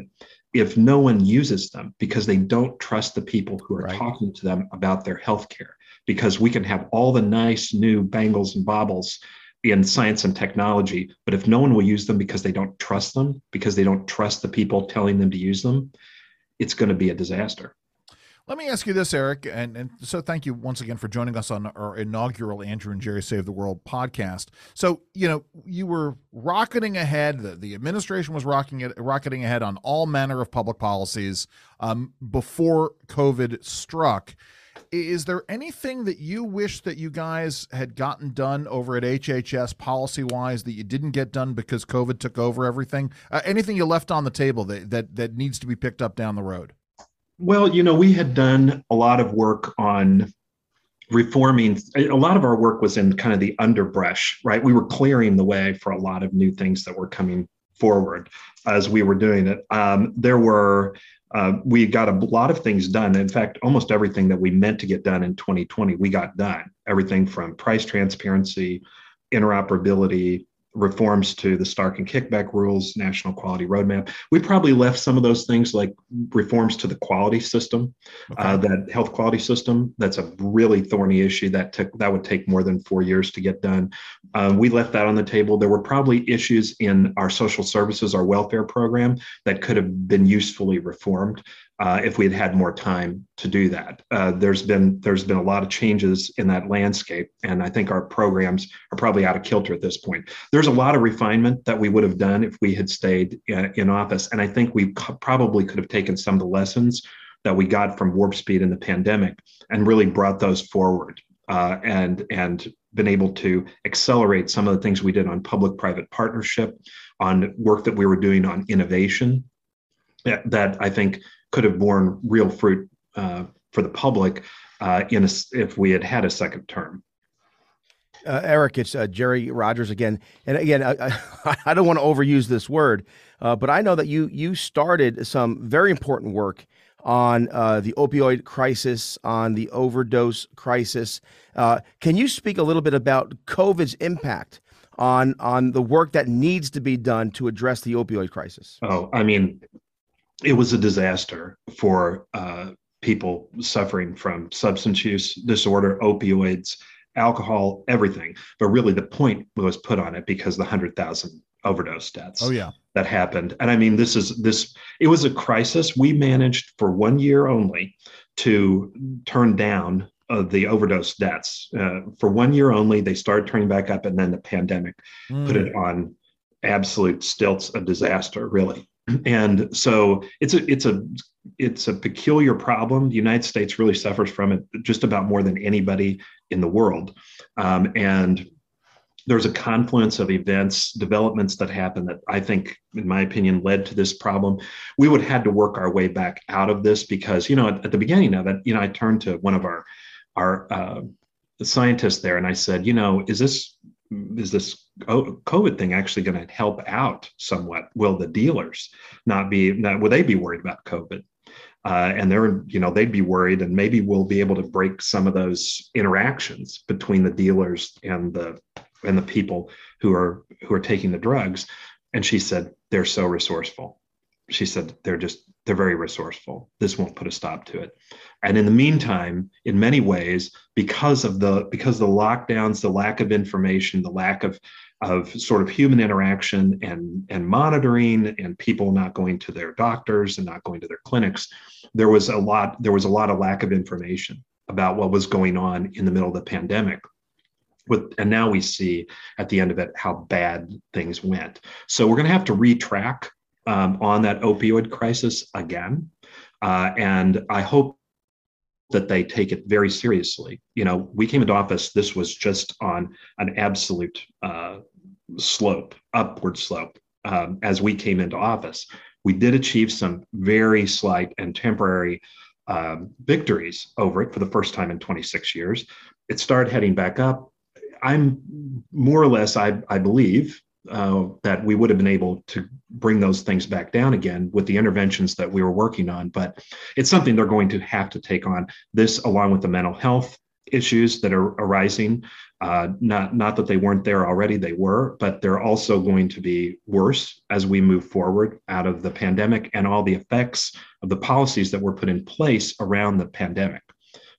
if no one uses them because they don't trust the people who are right. talking to them about their health care. Because we can have all the nice new bangles and baubles in science and technology, but if no one will use them because they don't trust them, because they don't trust the people telling them to use them, it's going to be a disaster. Let me ask you this, Eric, and, and so thank you once again for joining us on our inaugural Andrew and Jerry Save the World podcast. So, you know, you were rocketing ahead, the, the administration was rocking it, rocketing ahead on all manner of public policies um, before COVID struck. Is there anything that you wish that you guys had gotten done over at HHS policy wise that you didn't get done because COVID took over everything? Uh, anything you left on the table that, that, that needs to be picked up down the road? Well, you know, we had done a lot of work on reforming. A lot of our work was in kind of the underbrush, right? We were clearing the way for a lot of new things that were coming forward as we were doing it. Um, there were uh, we got a lot of things done. In fact, almost everything that we meant to get done in 2020, we got done. Everything from price transparency, interoperability, reforms to the Stark and kickback rules, national quality roadmap. We probably left some of those things like reforms to the quality system, okay. uh, that health quality system. That's a really thorny issue that took that would take more than four years to get done. Uh, we left that on the table. There were probably issues in our social services, our welfare program that could have been usefully reformed uh, if we had had more time to do that. Uh, there's been there's been a lot of changes in that landscape, and I think our programs are probably out of kilter at this point. There's a lot of refinement that we would have done if we had stayed in, uh, in office, and I think we probably could have taken some of the lessons that we got from warp speed in the pandemic and really brought those forward uh, and and been able to accelerate some of the things we did on public-private partnership, on work that we were doing on innovation that I think could have borne real fruit uh, for the public uh, in a, if we had had a second term. Uh, Eric, it's uh, Jerry Rogers again, and again, I, I don't want to overuse this word, uh, but I know that you you started some very important work on uh, the opioid crisis, on the overdose crisis. Uh, can you speak a little bit about COVID's impact on on the work that needs to be done to address the opioid crisis? Oh, I mean, it was a disaster for uh, people suffering from substance use disorder, opioids, alcohol, everything. But really, the point was put on it because the hundred thousand overdose deaths. Oh yeah, that happened. And I mean, this is this. It was a crisis. We managed for one year only to turn down uh, the overdose deaths uh, for one year only. They started turning back up, and then the pandemic mm. put it on absolute stilts of disaster. Really and so it's a it's a it's a peculiar problem. The United States really suffers from it just about more than anybody in the world, um, and there's a confluence of events, developments that happen that I think, in my opinion, led to this problem. We would have had to work our way back out of this because, you know, at, at the beginning of it, you know, I turned to one of our our uh, scientists there and I said, you know, is this is this COVID thing actually going to help out somewhat? Will the dealers not be, not, will they be worried about COVID? Uh, and they're, you know, they'd be worried, and maybe we'll be able to break some of those interactions between the dealers and the and the people who are who are taking the drugs. And she said they're so resourceful. She said they're just they're very resourceful. This won't put a stop to it. And in the meantime, in many ways, because of the because the lockdowns, the lack of information, the lack of of sort of human interaction and and monitoring and people not going to their doctors and not going to their clinics, there was a lot there was a lot of lack of information about what was going on in the middle of the pandemic. With, and now we see at the end of it how bad things went. So we're going to have to retrack um, on that opioid crisis again. Uh, and I hope that they take it very seriously. You know, we came into office, this was just on an absolute uh, slope, upward slope, um, as we came into office. We did achieve some very slight and temporary um, victories over it for the first time in 26 years. It started heading back up. I'm more or less, I, I believe, uh, that we would have been able to bring those things back down again with the interventions that we were working on. But it's something they're going to have to take on. This, along with the mental health issues that are arising, uh, not not that they weren't there already, they were, but they're also going to be worse as we move forward out of the pandemic and all the effects of the policies that were put in place around the pandemic.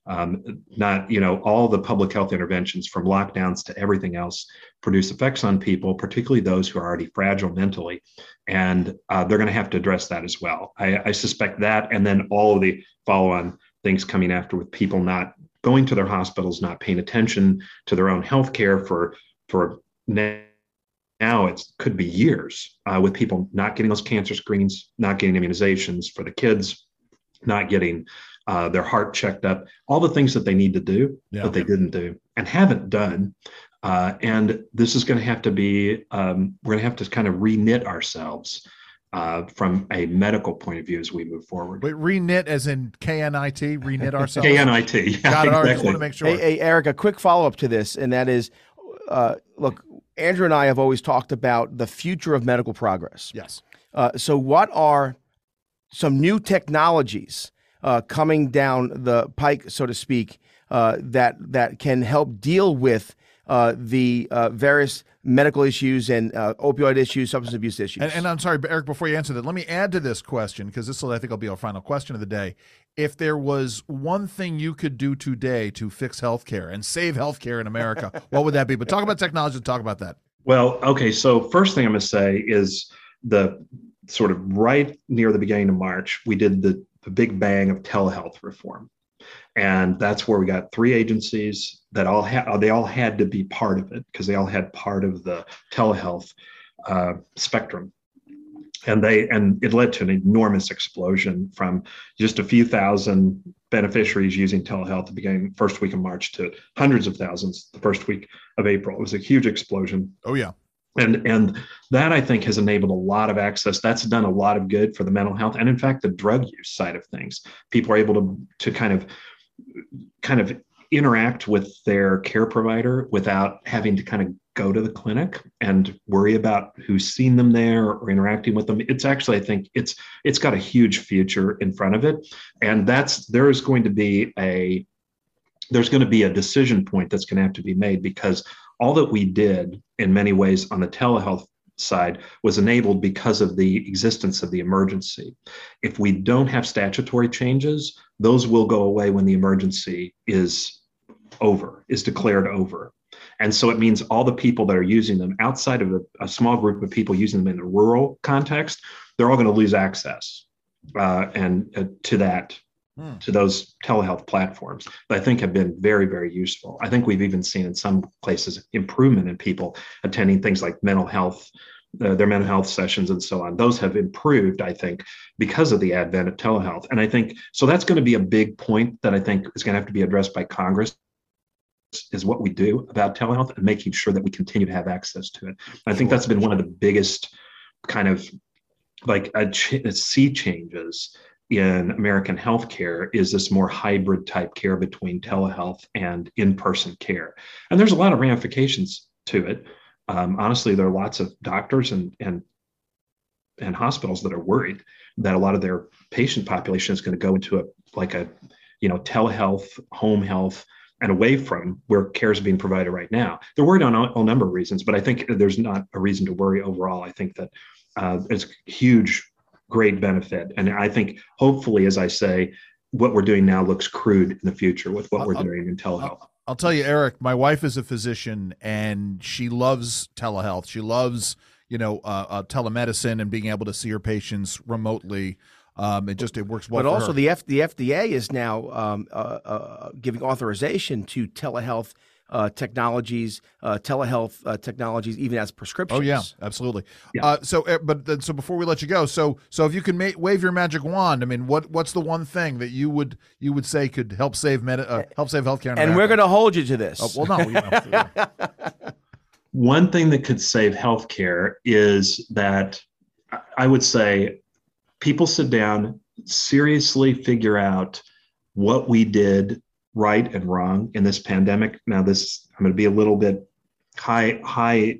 Um, not, you know, all the public health interventions from lockdowns to everything else produce effects on people, particularly those who are already fragile mentally. And uh, they're going to have to address that as well. I, I suspect that. And then all of the follow on things coming after with people not going to their hospitals, not paying attention to their own health care for, for now now it could be years uh, with people not getting those cancer screenings, not getting immunizations for the kids, not getting uh, their heart checked up, all the things that they need to do yeah. that they didn't do and haven't done. Uh, and this is going to have to be, um, we're going to have to kind of reknit ourselves uh, from a medical point of view as we move forward. Wait, reknit as in KNIT, reknit ourselves? KNIT, yeah, Got it. Exactly. I just want to make sure. Hey, hey, Eric, a quick follow up to this, and that is uh, look, Andrew and I have always talked about the future of medical progress. Yes. Uh, so, what are some new technologies uh, coming down the pike, so to speak, uh, that that can help deal with uh, the uh, various medical issues and uh, opioid issues, substance abuse issues. And, and, I'm sorry, Eric, before you answer that, let me add to this question because this will, I think, will be our final question of the day. If there was one thing you could do today to fix healthcare and save healthcare in America, what would that be? But talk about technology and talk about that. Well, okay. So first thing I'm going to say is the sort of right near the beginning of March, we did the, the big bang of telehealth reform. And that's where we got three agencies that all had they all had to be part of it because they all had part of the telehealth uh, spectrum. And they and it led to an enormous explosion from just a few thousand beneficiaries using telehealth the beginning first week of march to hundreds of thousands the first week of april. It was a huge explosion. Oh yeah and and that i think has enabled a lot of access. That's done a lot of good for the mental health and in fact the drug use side of things. People are able to to kind of kind of interact with their care provider without having to kind of go to the clinic and worry about who's seen them there or interacting with them. It's actually i think it's it's got a huge future in front of it. And that's there is going to be a there's going to be a decision point that's going to have to be made because all that we did in many ways on the telehealth side was enabled because of the existence of the emergency. If we don't have statutory changes, those will go away when the emergency is over, is declared over. And so it means all the people that are using them outside of a, a small group of people using them in a rural context, they're all going to lose access uh, and uh, to that hmm. to those telehealth platforms that I think have been very, very useful. I think we've even seen in some places improvement in people attending things like mental health uh, their mental health sessions and so on. Those have improved, I think, because of the advent of telehealth. And I think so that's going to be a big point that I think is going to have to be addressed by Congress is what we do about telehealth and making sure that we continue to have access to it. I think that's been one of the biggest kind of like a, ch- a sea changes in American healthcare is this more hybrid type care between telehealth and in-person care. And there's a lot of ramifications to it um, honestly, there are lots of doctors and and and hospitals that are worried that a lot of their patient population is going to go into a like a you know telehealth, home health, and away from where care is being provided right now. They're worried on a, a number of reasons, but I think there's not a reason to worry overall. I think that uh, it's huge, great benefit, and I think hopefully, as I say, what we're doing now looks crude in the future with what we're doing in telehealth. I'll tell you, Eric, my wife is a physician and she loves telehealth. She loves, you know, uh, uh, telemedicine and being able to see her patients remotely. Um, it just it works well. But also her. the F, the FDA is now um, uh, uh, giving authorization to telehealth uh, technologies, uh, telehealth uh, technologies, even as prescriptions. Oh yeah, absolutely. Yeah. Uh, so, eh, but then, so before we let you go, so so if you can ma- wave your magic wand, I mean, what what's the one thing that you would you would say could help save med- uh, help save healthcare? and we're going to hold you to this. Oh, well, no. We don't one thing that could save healthcare is that I would say people sit down, seriously figure out what we did right and wrong in this pandemic. Now, this I'm going to be a little bit high, high,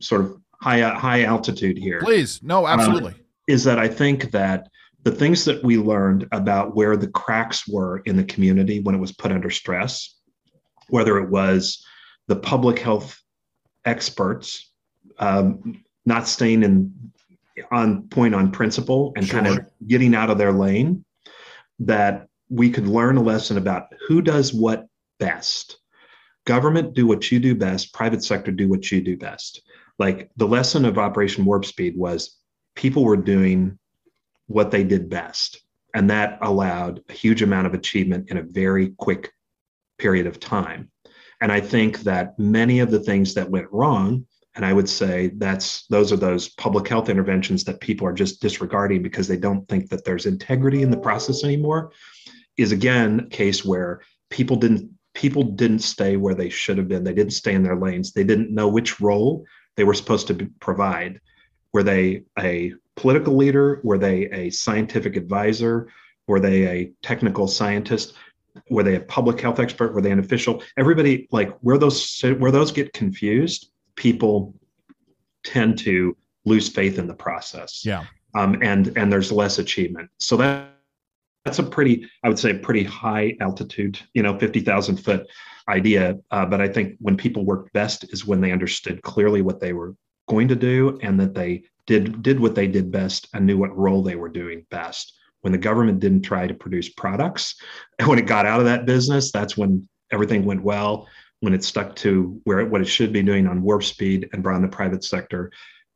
sort of high high altitude here. Please, no, absolutely. Uh, is that I think that the things that we learned about where the cracks were in the community when it was put under stress, whether it was the public health experts um, not staying in on point on principle and sure. kind of getting out of their lane, that we could learn a lesson about who does what best. Government do what you do best, private sector do what you do best. Like the lesson of Operation Warp Speed was people were doing what they did best. And that allowed a huge amount of achievement in a very quick period of time. And I think that many of the things that went wrong, and I would say that's those are those public health interventions that people are just disregarding because they don't think that there's integrity in the process anymore, is again a case where people didn't people didn't stay where they should have been. They didn't stay in their lanes. They didn't know which role they were supposed to be, provide. Were they a political leader? Were they a scientific advisor? Were they a technical scientist? Were they a public health expert? Were they an official? Everybody like where those where those get confused, people tend to lose faith in the process. Yeah. Um, and and there's less achievement. So that that's a pretty, I would say, pretty high altitude, you know, 50,000 foot idea. Uh, but I think when people worked best is when they understood clearly what they were going to do and that they did did what they did best and knew what role they were doing best. When the government didn't try to produce products, and when it got out of that business, that's when everything went well. When it stuck to where what it should be doing on warp speed and brought in the private sector,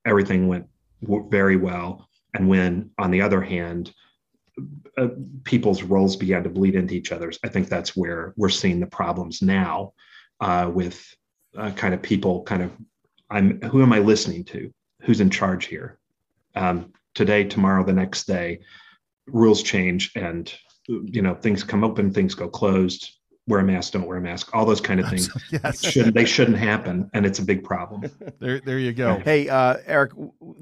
everything went very well. And when, on the other hand, uh, people's roles began to bleed into each other's, I think that's where we're seeing the problems now uh, with uh, kind of people kind of I'm who am I listening to? Who's in charge here? Um, today, tomorrow, the next day, rules change, and you know things come open, things go closed. Wear a mask, don't wear a mask. All those kind of things yes. shouldn't they shouldn't happen, and it's a big problem. There, there you go. Hey, uh, Eric,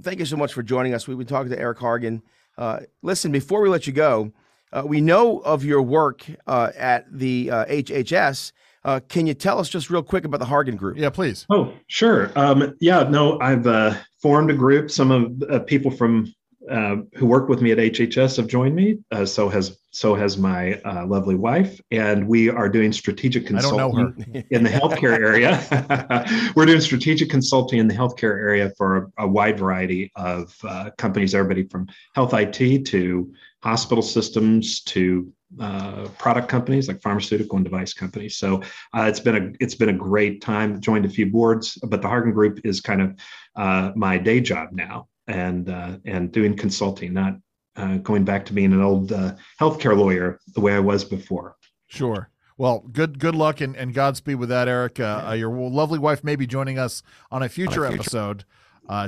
thank you so much for joining us. We've been talking to Eric Hargan. Uh, listen, before we let you go, uh, we know of your work uh, at the HHS uh, can you tell us just real quick about the Hargan Group? Yeah, please. Oh, sure. Um, yeah, no, I've uh, formed a group. Some of uh, people from uh, who work with me at HHS have joined me. Uh, so has so has my uh, lovely wife, and we are doing strategic consulting in the healthcare area. We're doing strategic consulting in the healthcare area for a, a wide variety of companies, everybody from health IT to hospital systems to uh, product companies like pharmaceutical and device companies. So uh, it's been a it's been a great time. Joined a few boards, but the Hargan Group is kind of uh, my day job now, and uh, and doing consulting, not uh, going back to being an old uh, healthcare lawyer the way I was before. Sure. Well, good good luck and, and Godspeed with that, Eric. your lovely wife may be joining us on a future, on a future. episode.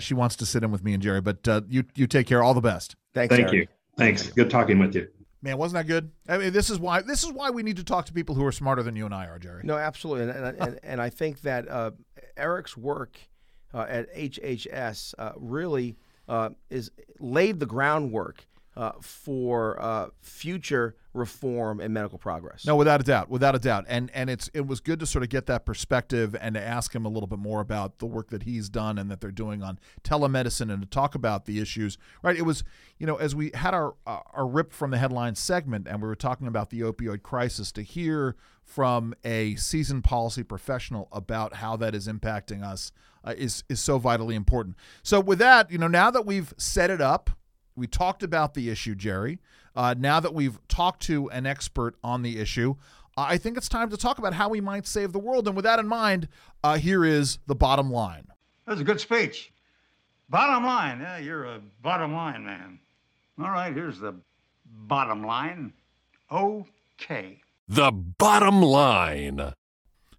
she wants to sit in with me and Jerry, but you you take care. All the best. Thanks. Thank Eric. you. Thanks. Good talking with you. Man, wasn't that good? I mean, this is why this is why we need to talk to people who are smarter than you and I are, Jerry. No, absolutely, and and, and, and I think that uh, Eric's work uh, at HHS uh, really uh, is laid the groundwork uh, for uh, future reform and medical progress. No, without a doubt, without a doubt, and and it's it was good to sort of get that perspective and to ask him a little bit more about the work that he's done and that they're doing on telemedicine and to talk about the issues. Right, it was you know as we had our uh, our rip from the headline segment and we were talking about the opioid crisis to hear from a seasoned policy professional about how that is impacting us uh, is is so vitally important. So with that, you know, now that we've set it up we talked about the issue, Jerry. Uh, now that we've talked to an expert on the issue, uh, I think it's time to talk about how we might save the world. And with that in mind, uh, here is the bottom line. That was a good speech. Bottom line. Yeah, you're a bottom line man. All right, here's the bottom line. Okay. The bottom line.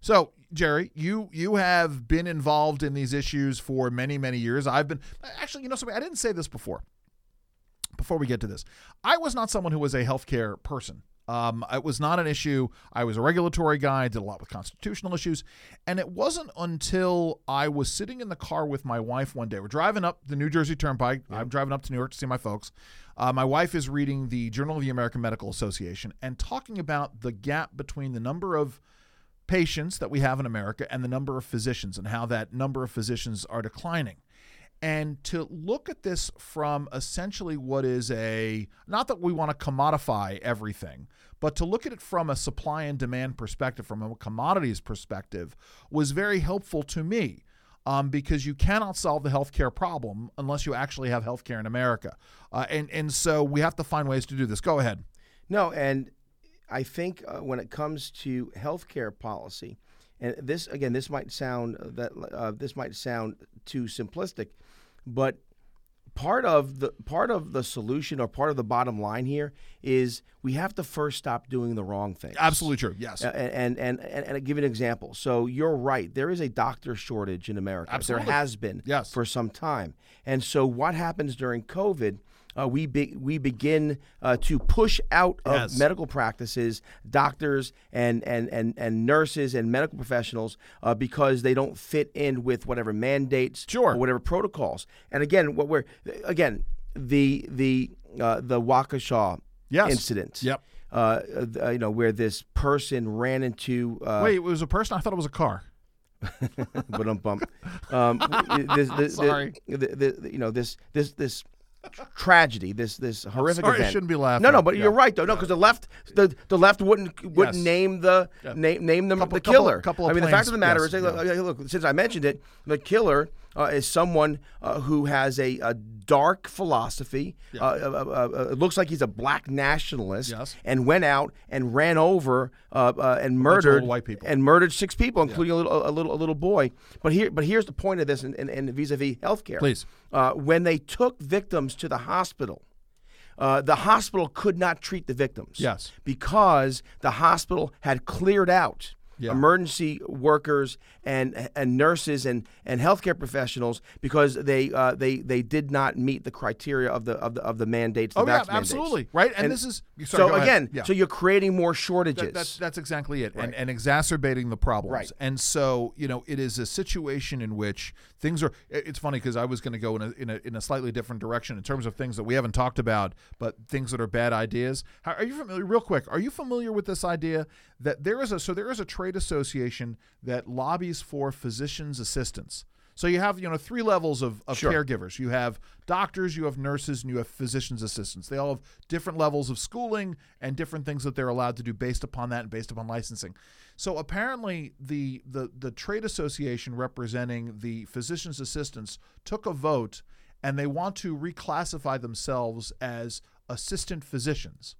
So, Jerry, you you have been involved in these issues for many many years. I've been actually, you know, something I didn't say this before before we get to this, I was not someone who was a healthcare person. Um, it was not an issue. I was a regulatory guy, I did a lot with constitutional issues. And it wasn't until I was sitting in the car with my wife one day. We're driving up the New Jersey Turnpike. Yeah. I'm driving up to New York to see my folks. Uh, my wife is reading the Journal of the American Medical Association and talking about the gap between the number of patients that we have in America and the number of physicians and how that number of physicians are declining. And to look at this from essentially what is a not that we want to commodify everything, but to look at it from a supply and demand perspective, from a commodities perspective, was very helpful to me. Um, because you cannot solve the healthcare problem unless you actually have healthcare in America, uh, and and so we have to find ways to do this. Go ahead. No, and I think uh, when it comes to healthcare policy, and this again, this might sound that uh, this might sound too simplistic, but part of the part of the solution or part of the bottom line here is we have to first stop doing the wrong things. Absolutely true. Yes. Uh, and, and, and, and, give an example. So you're right. There is a doctor shortage in America. Absolutely. There has been yes. for some time. And so what happens during COVID uh, we be, we begin uh, to push out of Yes. medical practices doctors and, and, and, and nurses and medical professionals uh, because they don't fit in with whatever mandates Sure. or whatever protocols. And again, what we're again the the uh, the Waukesha Yes. incident. Yep. Uh, uh, you know where this person ran into uh, Wait, it was a person. I thought it was a car. but um bump. Um, this, this, Sorry. you know this this this tragedy, this this horrific sorry, I shouldn't be laughing. No, no, but Yeah. you're right though. No, because the left the the left wouldn't wouldn't Yes. name the Yeah. name name them Couple- the couple- killer. couple of I mean, the fact of the matter yes, is, look, since I mentioned it, the killer uh, is someone uh, who has a, a dark philosophy. Uh, uh, uh, uh, it looks like he's a black nationalist, Yes. and went out and ran over uh, uh, and murdered white people. and murdered six people, including a little a little a little boy. But here, but here's the point of this, and and, and vis-a-vis healthcare. Please. uh, when they took victims to the hospital. Uh, the hospital could not treat the victims. Yes. Because the hospital had cleared out Yeah. emergency workers and and nurses and, and healthcare professionals because they uh, they they did not meet the criteria of the of the of the mandates. The Oh yeah, vax mandates. absolutely. Right. And, And this is sorry, so again, Yeah. so you're creating more shortages. That- that's that's exactly it, and, and exacerbating the problems. Right. And so you know, it is a situation in which things are. It's funny because I was going to go in a, in a in a slightly different direction in terms of things that we haven't talked about, but things that are bad ideas. How, are you familiar? Real quick, are you familiar with this idea that there is a so there is a trade association that lobbies for physicians' assistants. So you have you know three levels of, of Sure. caregivers. You have doctors, you have nurses, and you have physicians' assistants. They all have different levels of schooling and different things that they're allowed to do based upon that and based upon licensing. So apparently, the the the trade association representing the physicians' assistants took a vote, and they want to reclassify themselves as assistant physicians,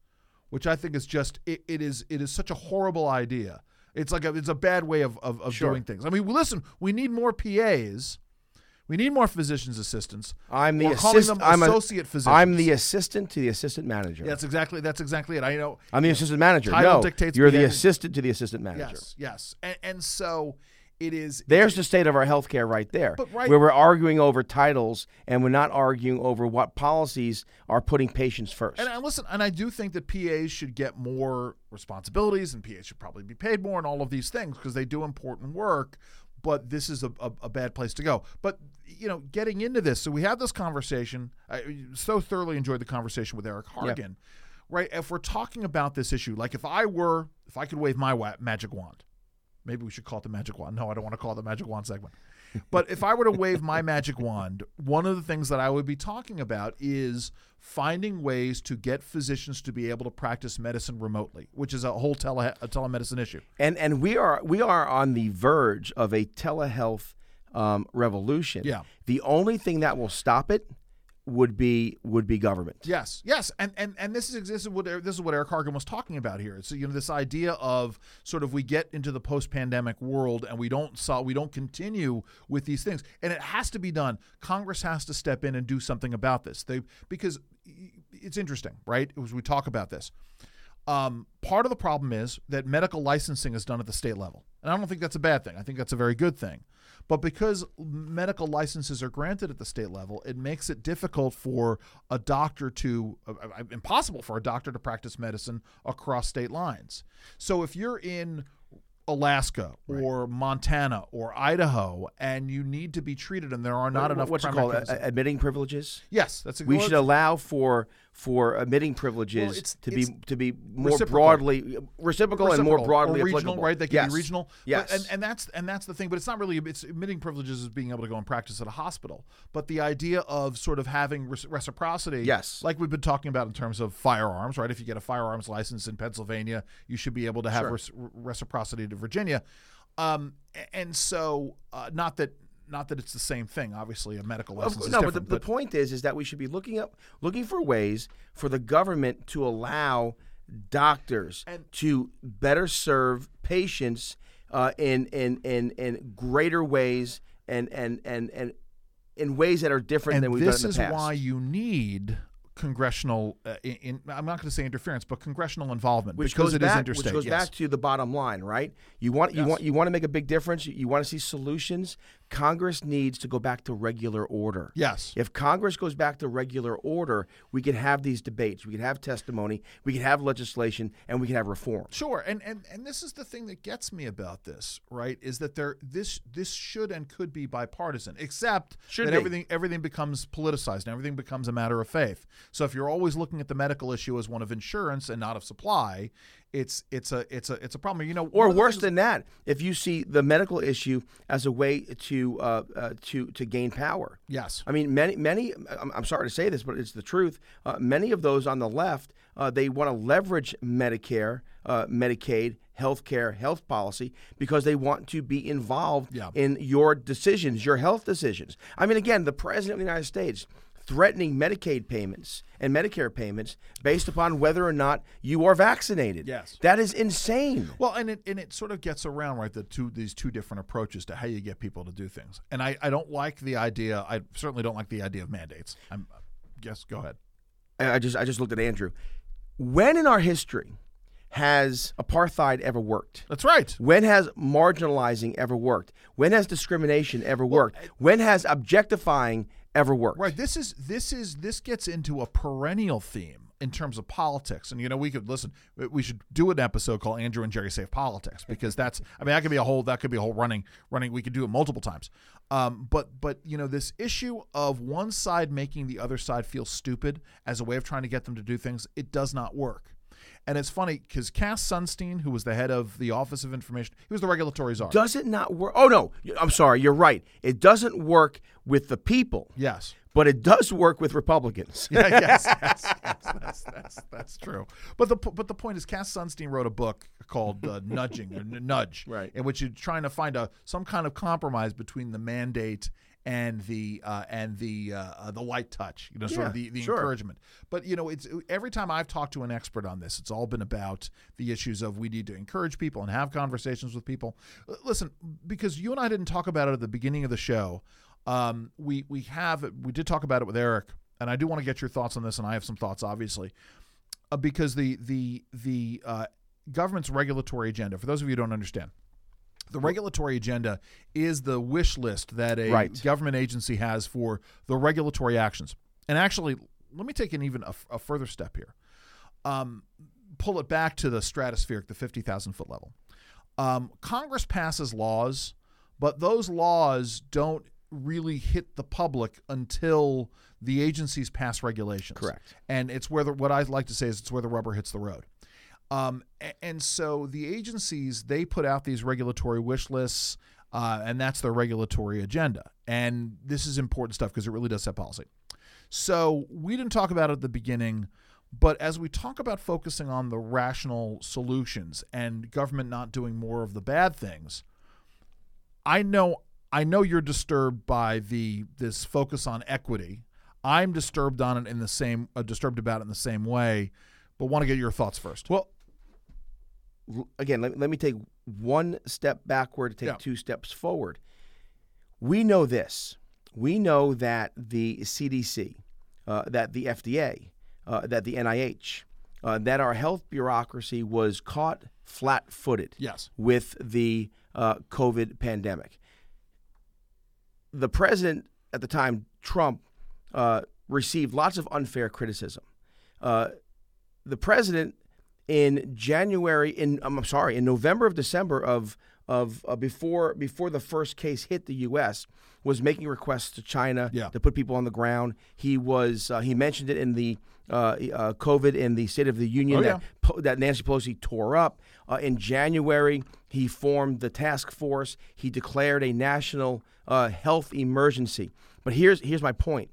which I think is just it, it is it is such a horrible idea. It's like a, it's a bad way of, of, of Sure. doing things. I mean, listen, we need more PAs. We need more physicians' assistants. I'm the We're calling assist- them I'm a- associate physicians. I'm the assistant to the assistant manager. Yeah, that's exactly that's exactly it. I know. I'm the assistant manager. Title no, dictates you're the assistant to the assistant manager. Yes, yes, and, and so it is. There's the state of our healthcare right there, But right- where we're arguing over titles and we're not arguing over what policies are putting patients first. And I listen, and I do think that PAs should get more responsibilities, and PAs should probably be paid more, and all of these things because they do important work. But this is a, a, a bad place to go. But you know, getting into this, so we had this conversation. I so thoroughly enjoyed the conversation with Eric Hargan. Right? If we're talking about this issue, like if I were, if I could wave my magic wand, maybe we should call it the magic wand. No, I don't want to call it the magic wand segment. But if I were to wave my magic wand, one of the things that I would be talking about is finding ways to get physicians to be able to practice medicine remotely, which is a whole tele a telemedicine issue. and and we are we are on the verge of a telehealth um, revolution. Yeah. The only thing that will stop it would be would be government. Yes, yes, and and and this is this is what this is what Eric Hargan was talking about here. It's you know this idea of sort of we get into the post-pandemic world and we don't saw we don't continue with these things, and it has to be done. Congress has to step in and do something about this. They because it's interesting, right? As we talk about this, um, part of the problem is that medical licensing is done at the state level, and I don't think that's a bad thing. I think that's a very good thing. But because medical licenses are granted at the state level, it makes it difficult for a doctor to, uh, uh, impossible for a doctor to practice medicine across state lines. So if you're in Alaska or Montana or Idaho, and you need to be treated, and there are not What- enough. What's it primary called? care admitting privileges. Yes, that's a We should allow for for admitting privileges it's- to be to be more reciprocal. broadly reciprocal, and more broadly or regional, applicable. right? They can yes. be regional. But- Yes. and, and that's and that's the thing. But it's not really. It's admitting privileges is being able to go and practice at a hospital. But the idea of sort of having reciprocity, Yes. like we've been talking about in terms of firearms, right? If you get a firearms license in Pennsylvania, you should be able to have Sure. reciprocity to Virginia. Um, and so, uh, not that. Not that it's the same thing. Obviously, a medical license is no, but the, the point is, is that we should be looking up, looking for ways for the government to allow doctors And- to better serve patients uh, in, in in in greater ways and and and and in ways that are different than we've this done in is the past. why you need congressional uh, in, in I'm not going to say interference but congressional involvement which because goes it is back, interstate Which goes yes. back to the bottom line, right? You want you Yes. want you want to make a big difference. You, you want to see solutions. Congress needs to go back to regular order. yes If Congress goes back to regular order, we can have these debates, we can have testimony, we can have legislation, and we can have reform. Sure, and, and and this is the thing that gets me about this, right? Is that there this this should and could be bipartisan, except Should that be. everything everything becomes politicized and everything becomes a matter of faith. So if you're always looking at the medical issue as one of insurance and not of supply, it's it's a it's a it's a problem. You know, Or one of the worse than that, if you see the medical issue as a way to uh, uh, to to gain power. yes, I mean, many, many. I'm, I'm sorry to say this, but it's the truth. Uh, many of those on the left, uh, they want to leverage Medicare, uh, Medicaid, health care, health policy because they want to be involved Yeah. in your decisions, your health decisions. I mean, again, the president of the United States threatening Medicaid payments and Medicare payments based upon whether or not you are vaccinated. Yes. that is insane. Well, and it and it sort of gets around right the two these two different approaches to how you get people to do things. And I, I don't like the idea. I certainly don't like the idea of mandates. I'm uh, yes, go ahead. I just I just looked at Andrew. When in our history has apartheid ever worked? That's right. When has marginalizing ever worked? When has discrimination ever worked? When has objectifying ever worked? Right. This is this is this gets into a perennial theme in terms of politics. And you know, we could listen. We should do an episode called Andrew and Jerry Save Politics because that's. I mean, that could be a whole. That could be a whole running running. We could do it multiple times. Um, but but you know, this issue of one side making the other side feel stupid as a way of trying to get them to do things, it does not work. And it's funny because Cass Sunstein, who was the head of the Office of Information, he was the regulatory czar. Does it not work? Oh no, I'm sorry. You're right. It doesn't work with the people, yes. but it does work with Republicans. Yeah, yes, yes, yes, that's, that's that's true. But the but the point is, Cass Sunstein wrote a book called uh, Nudging or N- Nudge, Right. in which you're trying to find a some kind of compromise between the mandate and the uh, and the uh, uh, the light touch, you know, sort of the, the sure. encouragement. But you know, it's every time I've talked to an expert on this, it's all been about the issues of we need to encourage people and have conversations with people. Listen, because you and I didn't talk about it at the beginning of the show. Um, we we have we did talk about it with Eric, and I do want to get your thoughts on this, and I have some thoughts, obviously, uh, because the the the uh, government's regulatory agenda. For those of you who don't understand, the regulatory agenda is the wish list that a Right. government agency has for the regulatory actions. And actually, let me take an even a, a further step here. Um, pull it back to the stratospheric, the fifty thousand foot level. Um, Congress passes laws, but those laws don't really hit the public until the agencies pass regulations. Correct. And it's where the, what I like to say is it's where the rubber hits the road. Um, and so the agencies they put out these regulatory wish lists, uh, and that's their regulatory agenda. And this is important stuff because it really does set policy. So we didn't talk about it at the beginning, but as we talk about focusing on the rational solutions and government not doing more of the bad things, I know I know you're disturbed by the this focus on equity. I'm disturbed on it in the same uh, disturbed about it in the same way, but want to get your thoughts first. Well, again, let, let me take one step backward to take Yeah. two steps forward. We know this. We know that the CDC, uh, that the FDA, uh, that the NIH, uh, that our health bureaucracy was caught flat footed Yes. with the uh, COVID pandemic. The president at the time, Trump, uh, received lots of unfair criticism. Uh, the president in January, in I'm sorry, in November of December of of uh, before before the first case hit the U.S. was making requests to China Yeah. to put people on the ground. He was uh, he mentioned it in the uh, uh, COVID in the State of the Union Oh, that yeah. that Nancy Pelosi tore up. Uh, in January, he formed the task force. He declared a national uh, health emergency. But here's here's my point: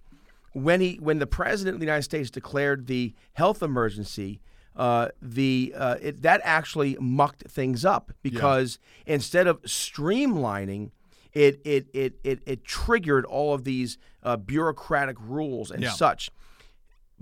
when he when the president of the United States declared the health emergency, uh, the uh, it, that actually mucked things up because instead of streamlining. It, it, it, it, it triggered all of these uh, bureaucratic rules and Yeah. such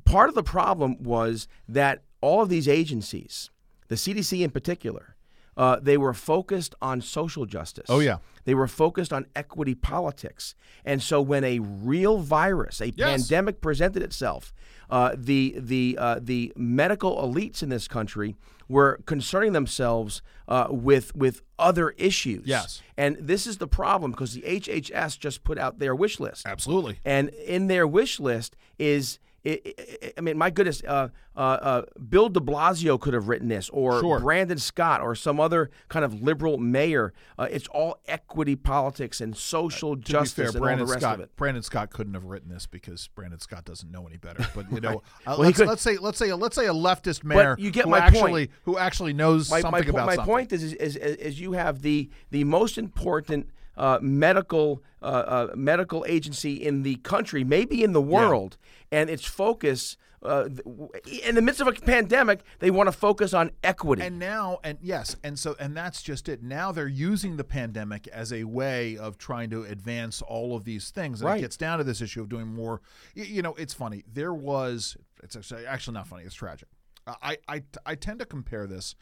part of the problem was that all of these agencies, the CDC in particular, uh, they were focused on social justice. Oh, yeah. They were focused on equity politics. And so when a real virus, a Yes. pandemic presented itself, uh, the, the, uh, the medical elites in this country were concerning themselves uh, with, with other issues. Yes. And this is the problem because the HHS just put out their wish list. Absolutely. And in their wish list is, I- I I mean, my goodness, uh, uh, uh, Bill de Blasio could have written this, or Sure. Brandon Scott, or some other kind of liberal mayor. Uh, it's all equity politics and social justice fair, and Brandon all the rest Scott. of it. Brandon Scott couldn't have written this because Brandon Scott doesn't know any better. But you know, uh, Well, let's, let's say let's say let's say a leftist mayor you get who my actually point. who actually knows My, something my, about my something. point is, is, is, is you have the the most important uh, medical uh, uh, medical agency in the country, maybe in the world, and its focus. Uh, in the midst of a pandemic, they want to focus on equity. And now, and yes, and so, and that's just it. Now they're using the pandemic as a way of trying to advance all of these things. And Right. it gets down to this issue of doing more. You know, it's funny. There was, it's actually actually not funny. It's tragic. I, I, I tend to compare this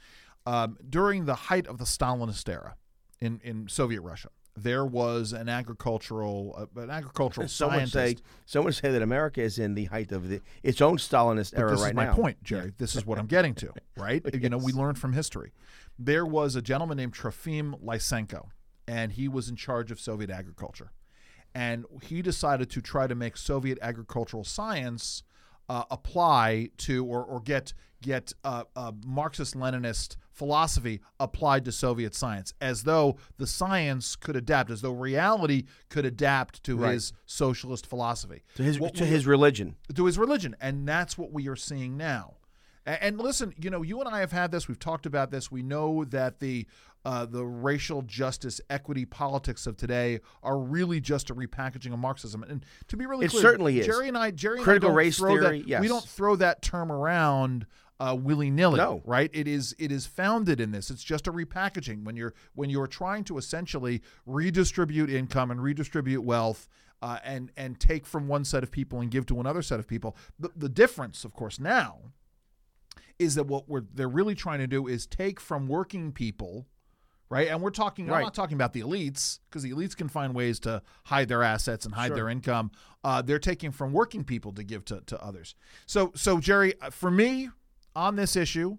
um, during the height of the Stalinist era in, in Soviet Russia. There was an agricultural, uh, an agricultural some would scientist. say some would say that America is in the height of the, its own Stalinist But era this right is my now. point, Jerry. This is what I'm getting to, right? You know, we learned from history. There was a gentleman named Trofim Lysenko, and he was in charge of Soviet agriculture. And he decided to try to make Soviet agricultural science uh, apply to or, or get get uh, uh, Marxist-Leninist philosophy applied to Soviet science, as though the science could adapt, as though reality could adapt to Right. his socialist philosophy. to his What to we- his religion. to his religion, and that's what we are seeing now. A- And, listen, you know, you and I have had this. We've talked about this. We know that the uh, the racial justice, equity politics of today are really just a repackaging of Marxism. And to be really It clear, certainly is. Jerry and I, Jerry Critical and I race theory, That, yes. We don't throw that term around uh, willy nilly. No. right? It is it is founded in this. It's just a repackaging when you're when you're trying to essentially redistribute income and redistribute wealth. Uh, and and take from one set of people and give to another set of people. The, the difference, of course, now is that what we're they're really trying to do is take from working people, right? And we're talking. I'm not talking about the elites because the elites can find ways to hide their assets and hide Sure. their income. Uh, they're taking from working people to give to, to others. So so Jerry, uh, for me on this issue.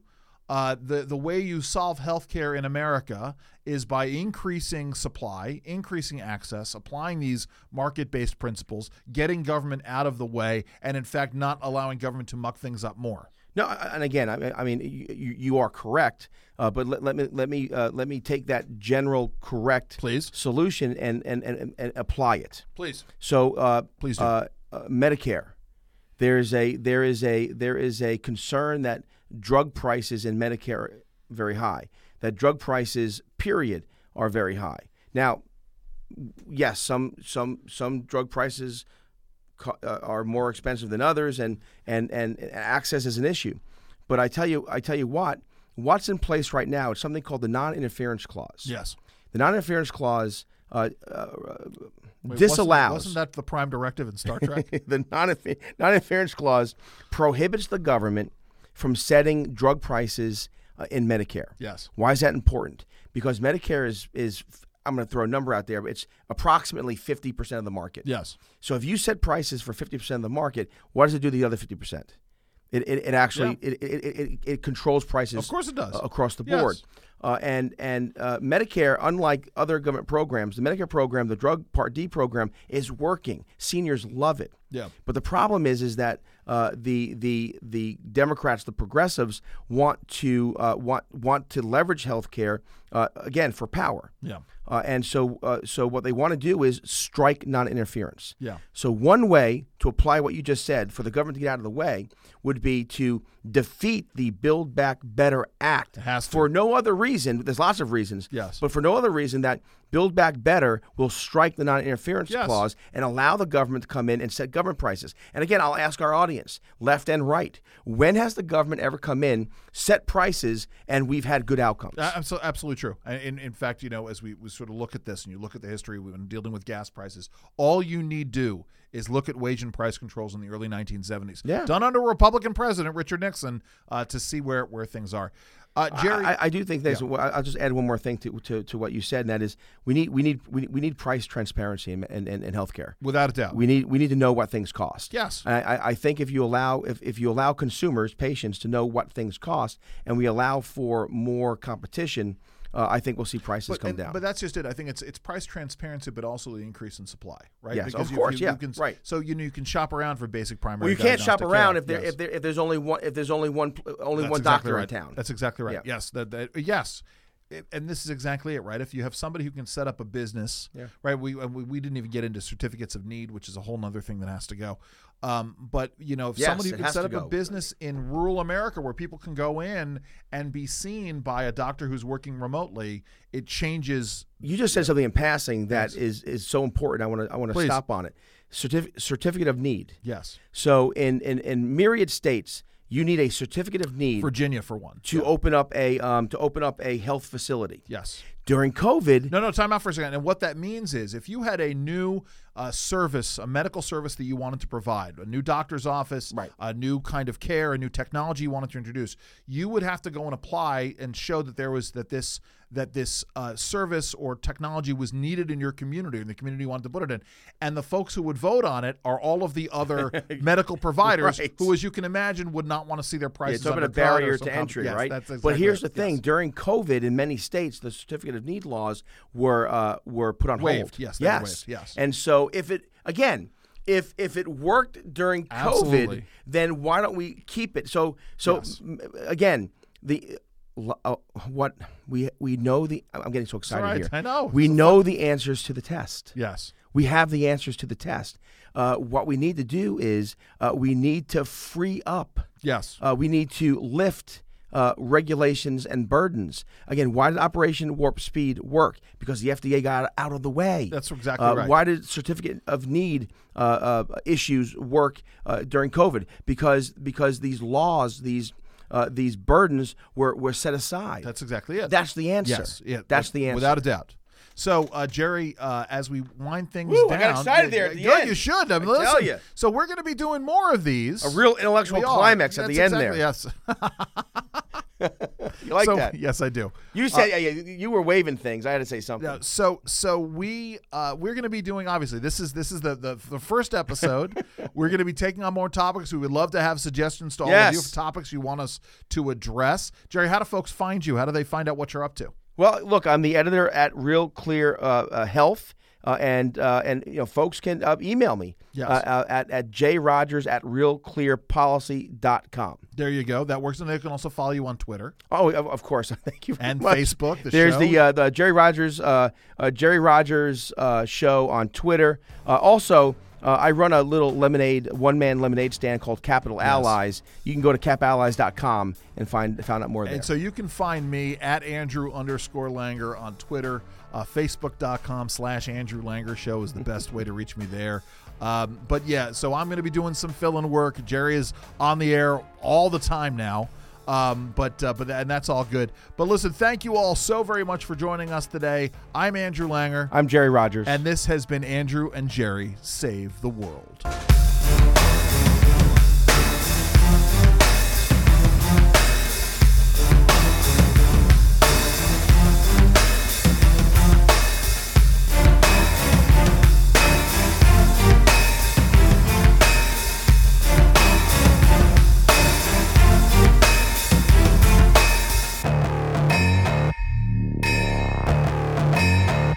Uh, the the way you solve healthcare in America is by increasing supply, increasing access, applying these market-based principles, getting government out of the way, and in fact not allowing government to muck things up more. No, and again, I mean, I mean, you, you are correct, uh, but let, let me let me uh, let me take that general correct Please. solution and and, and, and apply it. Please. So, uh, Please do. Uh, uh, Medicare. There's a there is a there is a concern that drug prices in Medicare are very high. That drug prices, period, are very high. Now, yes, some some some drug prices are more expensive than others, and, and and access is an issue. But I tell you, I tell you what, what's in place right now is something called the non-interference clause. Yes. The non-interference clause uh, uh, Wait, disallows Wasn't, wasn't that the prime directive in Star Trek? the non-inter- non-interference clause prohibits the government from setting drug prices uh, in Medicare. yes. Why is that important? Because Medicare is is I'm going to throw a number out there, but it's approximately 50% of the market. Yes. So if you set prices for 50% of the market, what does it do to the other 50%? It, it, it actually it, it, it, it, it controls prices Of course it does. across the Yes. board. Uh, and and uh, Medicare, unlike other government programs, the Medicare program, the Drug Part D program, is working. Seniors love it. Yeah. But the problem is, is that uh, the the the Democrats, the progressives, want to uh, want want to leverage health care uh, again for power. Yeah. Uh, and so, uh, so what they want to do is strike non-interference. Yeah. So one way to apply what you just said for the government to get out of the way would be to defeat the Build Back Better Act It has to. for no other reason. There's lots of reasons. Yes. But for no other reason that Build Back Better will strike the non-interference Yes. clause and allow the government to come in and set government prices. And again, I'll ask our audience, left and right, when has the government ever come in, set prices, and we've had good outcomes? Uh, abso- absolutely true. And in, in fact, you know, as we, we sort of look at this and you look at the history, we've been dealing with gas prices. All you need do is look at wage and price controls in the early 1970s. Yeah. Done under Republican President Richard Nixon uh, to see where, where things are. Uh, Jerry, I, I do think there's. well, I'll just add one more thing to, to, to what you said, and that is we need we need we we need price transparency in, in, in, healthcare. without a doubt. We need we need to know what things cost. Yes. And I, I- I think if you allow if, if you allow consumers, patients to know what things cost, and we allow for more competition, uh, I think we'll see prices but, come and- down. but that's just it. I think it's it's price transparency, but also the increase in supply, right? Yes, of you- course, you, yeah, you can, right. So you know you can shop around for basic primary. well, you can't shop around care. if there, Yes. if there if there's only one if there's only one only That's one exactly doctor right. in town. That's exactly right. Yeah. Yes, that, that yes. It- and this is exactly it, right? If you have somebody who can set up a business, Yeah. right? We, we we didn't even get into certificates of need, which is a whole other thing that has to go. Um, but you know, if Yes, somebody who can set up a business in rural America where people can go in and be seen by a doctor who's working remotely, it changes. You just said something in passing that is is so important. I want to I want to stop on it. Certif- certificate of need. Yes, So in, in in myriad states, you need a certificate of need Virginia for one. to open up a um, to open up a health facility. Yes. During COVID, No, no, time out for a second. And what that means is if you had a new uh, service, a medical service that you wanted to provide, a new doctor's office, Right. a new kind of care, a new technology you wanted to introduce, you would have to go and apply and show that there was that this that this uh, service or technology was needed in your community and the community you wanted to put it in. And the folks who would vote on it are all of the other medical providers Right. who, as you can imagine, would not want to see their Yeah, prices it's open a barrier to entry, Yes, right? that's but here's the thing: Yes. during COVID, in many states, the certificate of need laws were uh, were put on Waived. hold. Yes, yes, waived. Yes. And so, if it again, if if it worked during Absolutely. COVID, then why don't we keep it? So so Yes. m- again, the uh, what we we know the I'm getting so excited right. here. I know. We know the answers to the test. Yes. We have the answers to the test. Uh, what we need to do is uh, we need to free up. Yes. Uh, we need to lift uh, regulations and burdens. Again, why did Operation Warp Speed work? Because the FDA got out of the way. That's exactly Uh, right. Why did certificate of need uh, uh, issues work uh, during COVID? Because because these laws, these uh, these burdens were, were set aside. That's exactly it. That's the answer. Yes, yeah, That's the answer. without a doubt. So, uh, Jerry, uh, as we wind things Woo, down, I got excited there at the Good, end. You should. I mean, I tell listen. So we're going to be doing more of these. a real intellectual We are. climax at That's the end exactly- there. Yes. You like so, that? Yes, I do. You said yeah, yeah, you were waving things. I had to say something. Yeah, so so we uh, we're going to be doing obviously this is this is the the, the first episode. we're going to be taking on more topics. We would love to have suggestions to all of you Yes. of topics you want us to address. Jerry, how do folks find you? How do they find out what you're up to? Well, look, I'm the editor at Real Clear uh, uh, Health, uh, and uh, and you know, folks can uh, email me Yes. uh, uh, at at jrogers at realclearpolicy.com. There you go. That works, and they can also follow you on Twitter Oh, of, course. Thank you and much. Facebook. The There's show. the uh, the Jerry Rogers uh, uh, Jerry Rogers uh, show on Twitter. Uh, also, uh, I run a little lemonade one man lemonade stand called Capital Allies. You can go to capallies.com and find find out more there. And so you can find me at Andrew underscore Langer on Twitter. Uh, Facebook.com slash Andrew Langer Show is the best way to reach me there. Um, but yeah, so I'm going to be doing some fill in work. Jerry is on the air all the time now. Um, but uh, but and that's all good. But listen, thank you all so very much for joining us today. I'm Andrew Langer, I'm Jerry Rogers. and this has been Andrew and Jerry Save the World.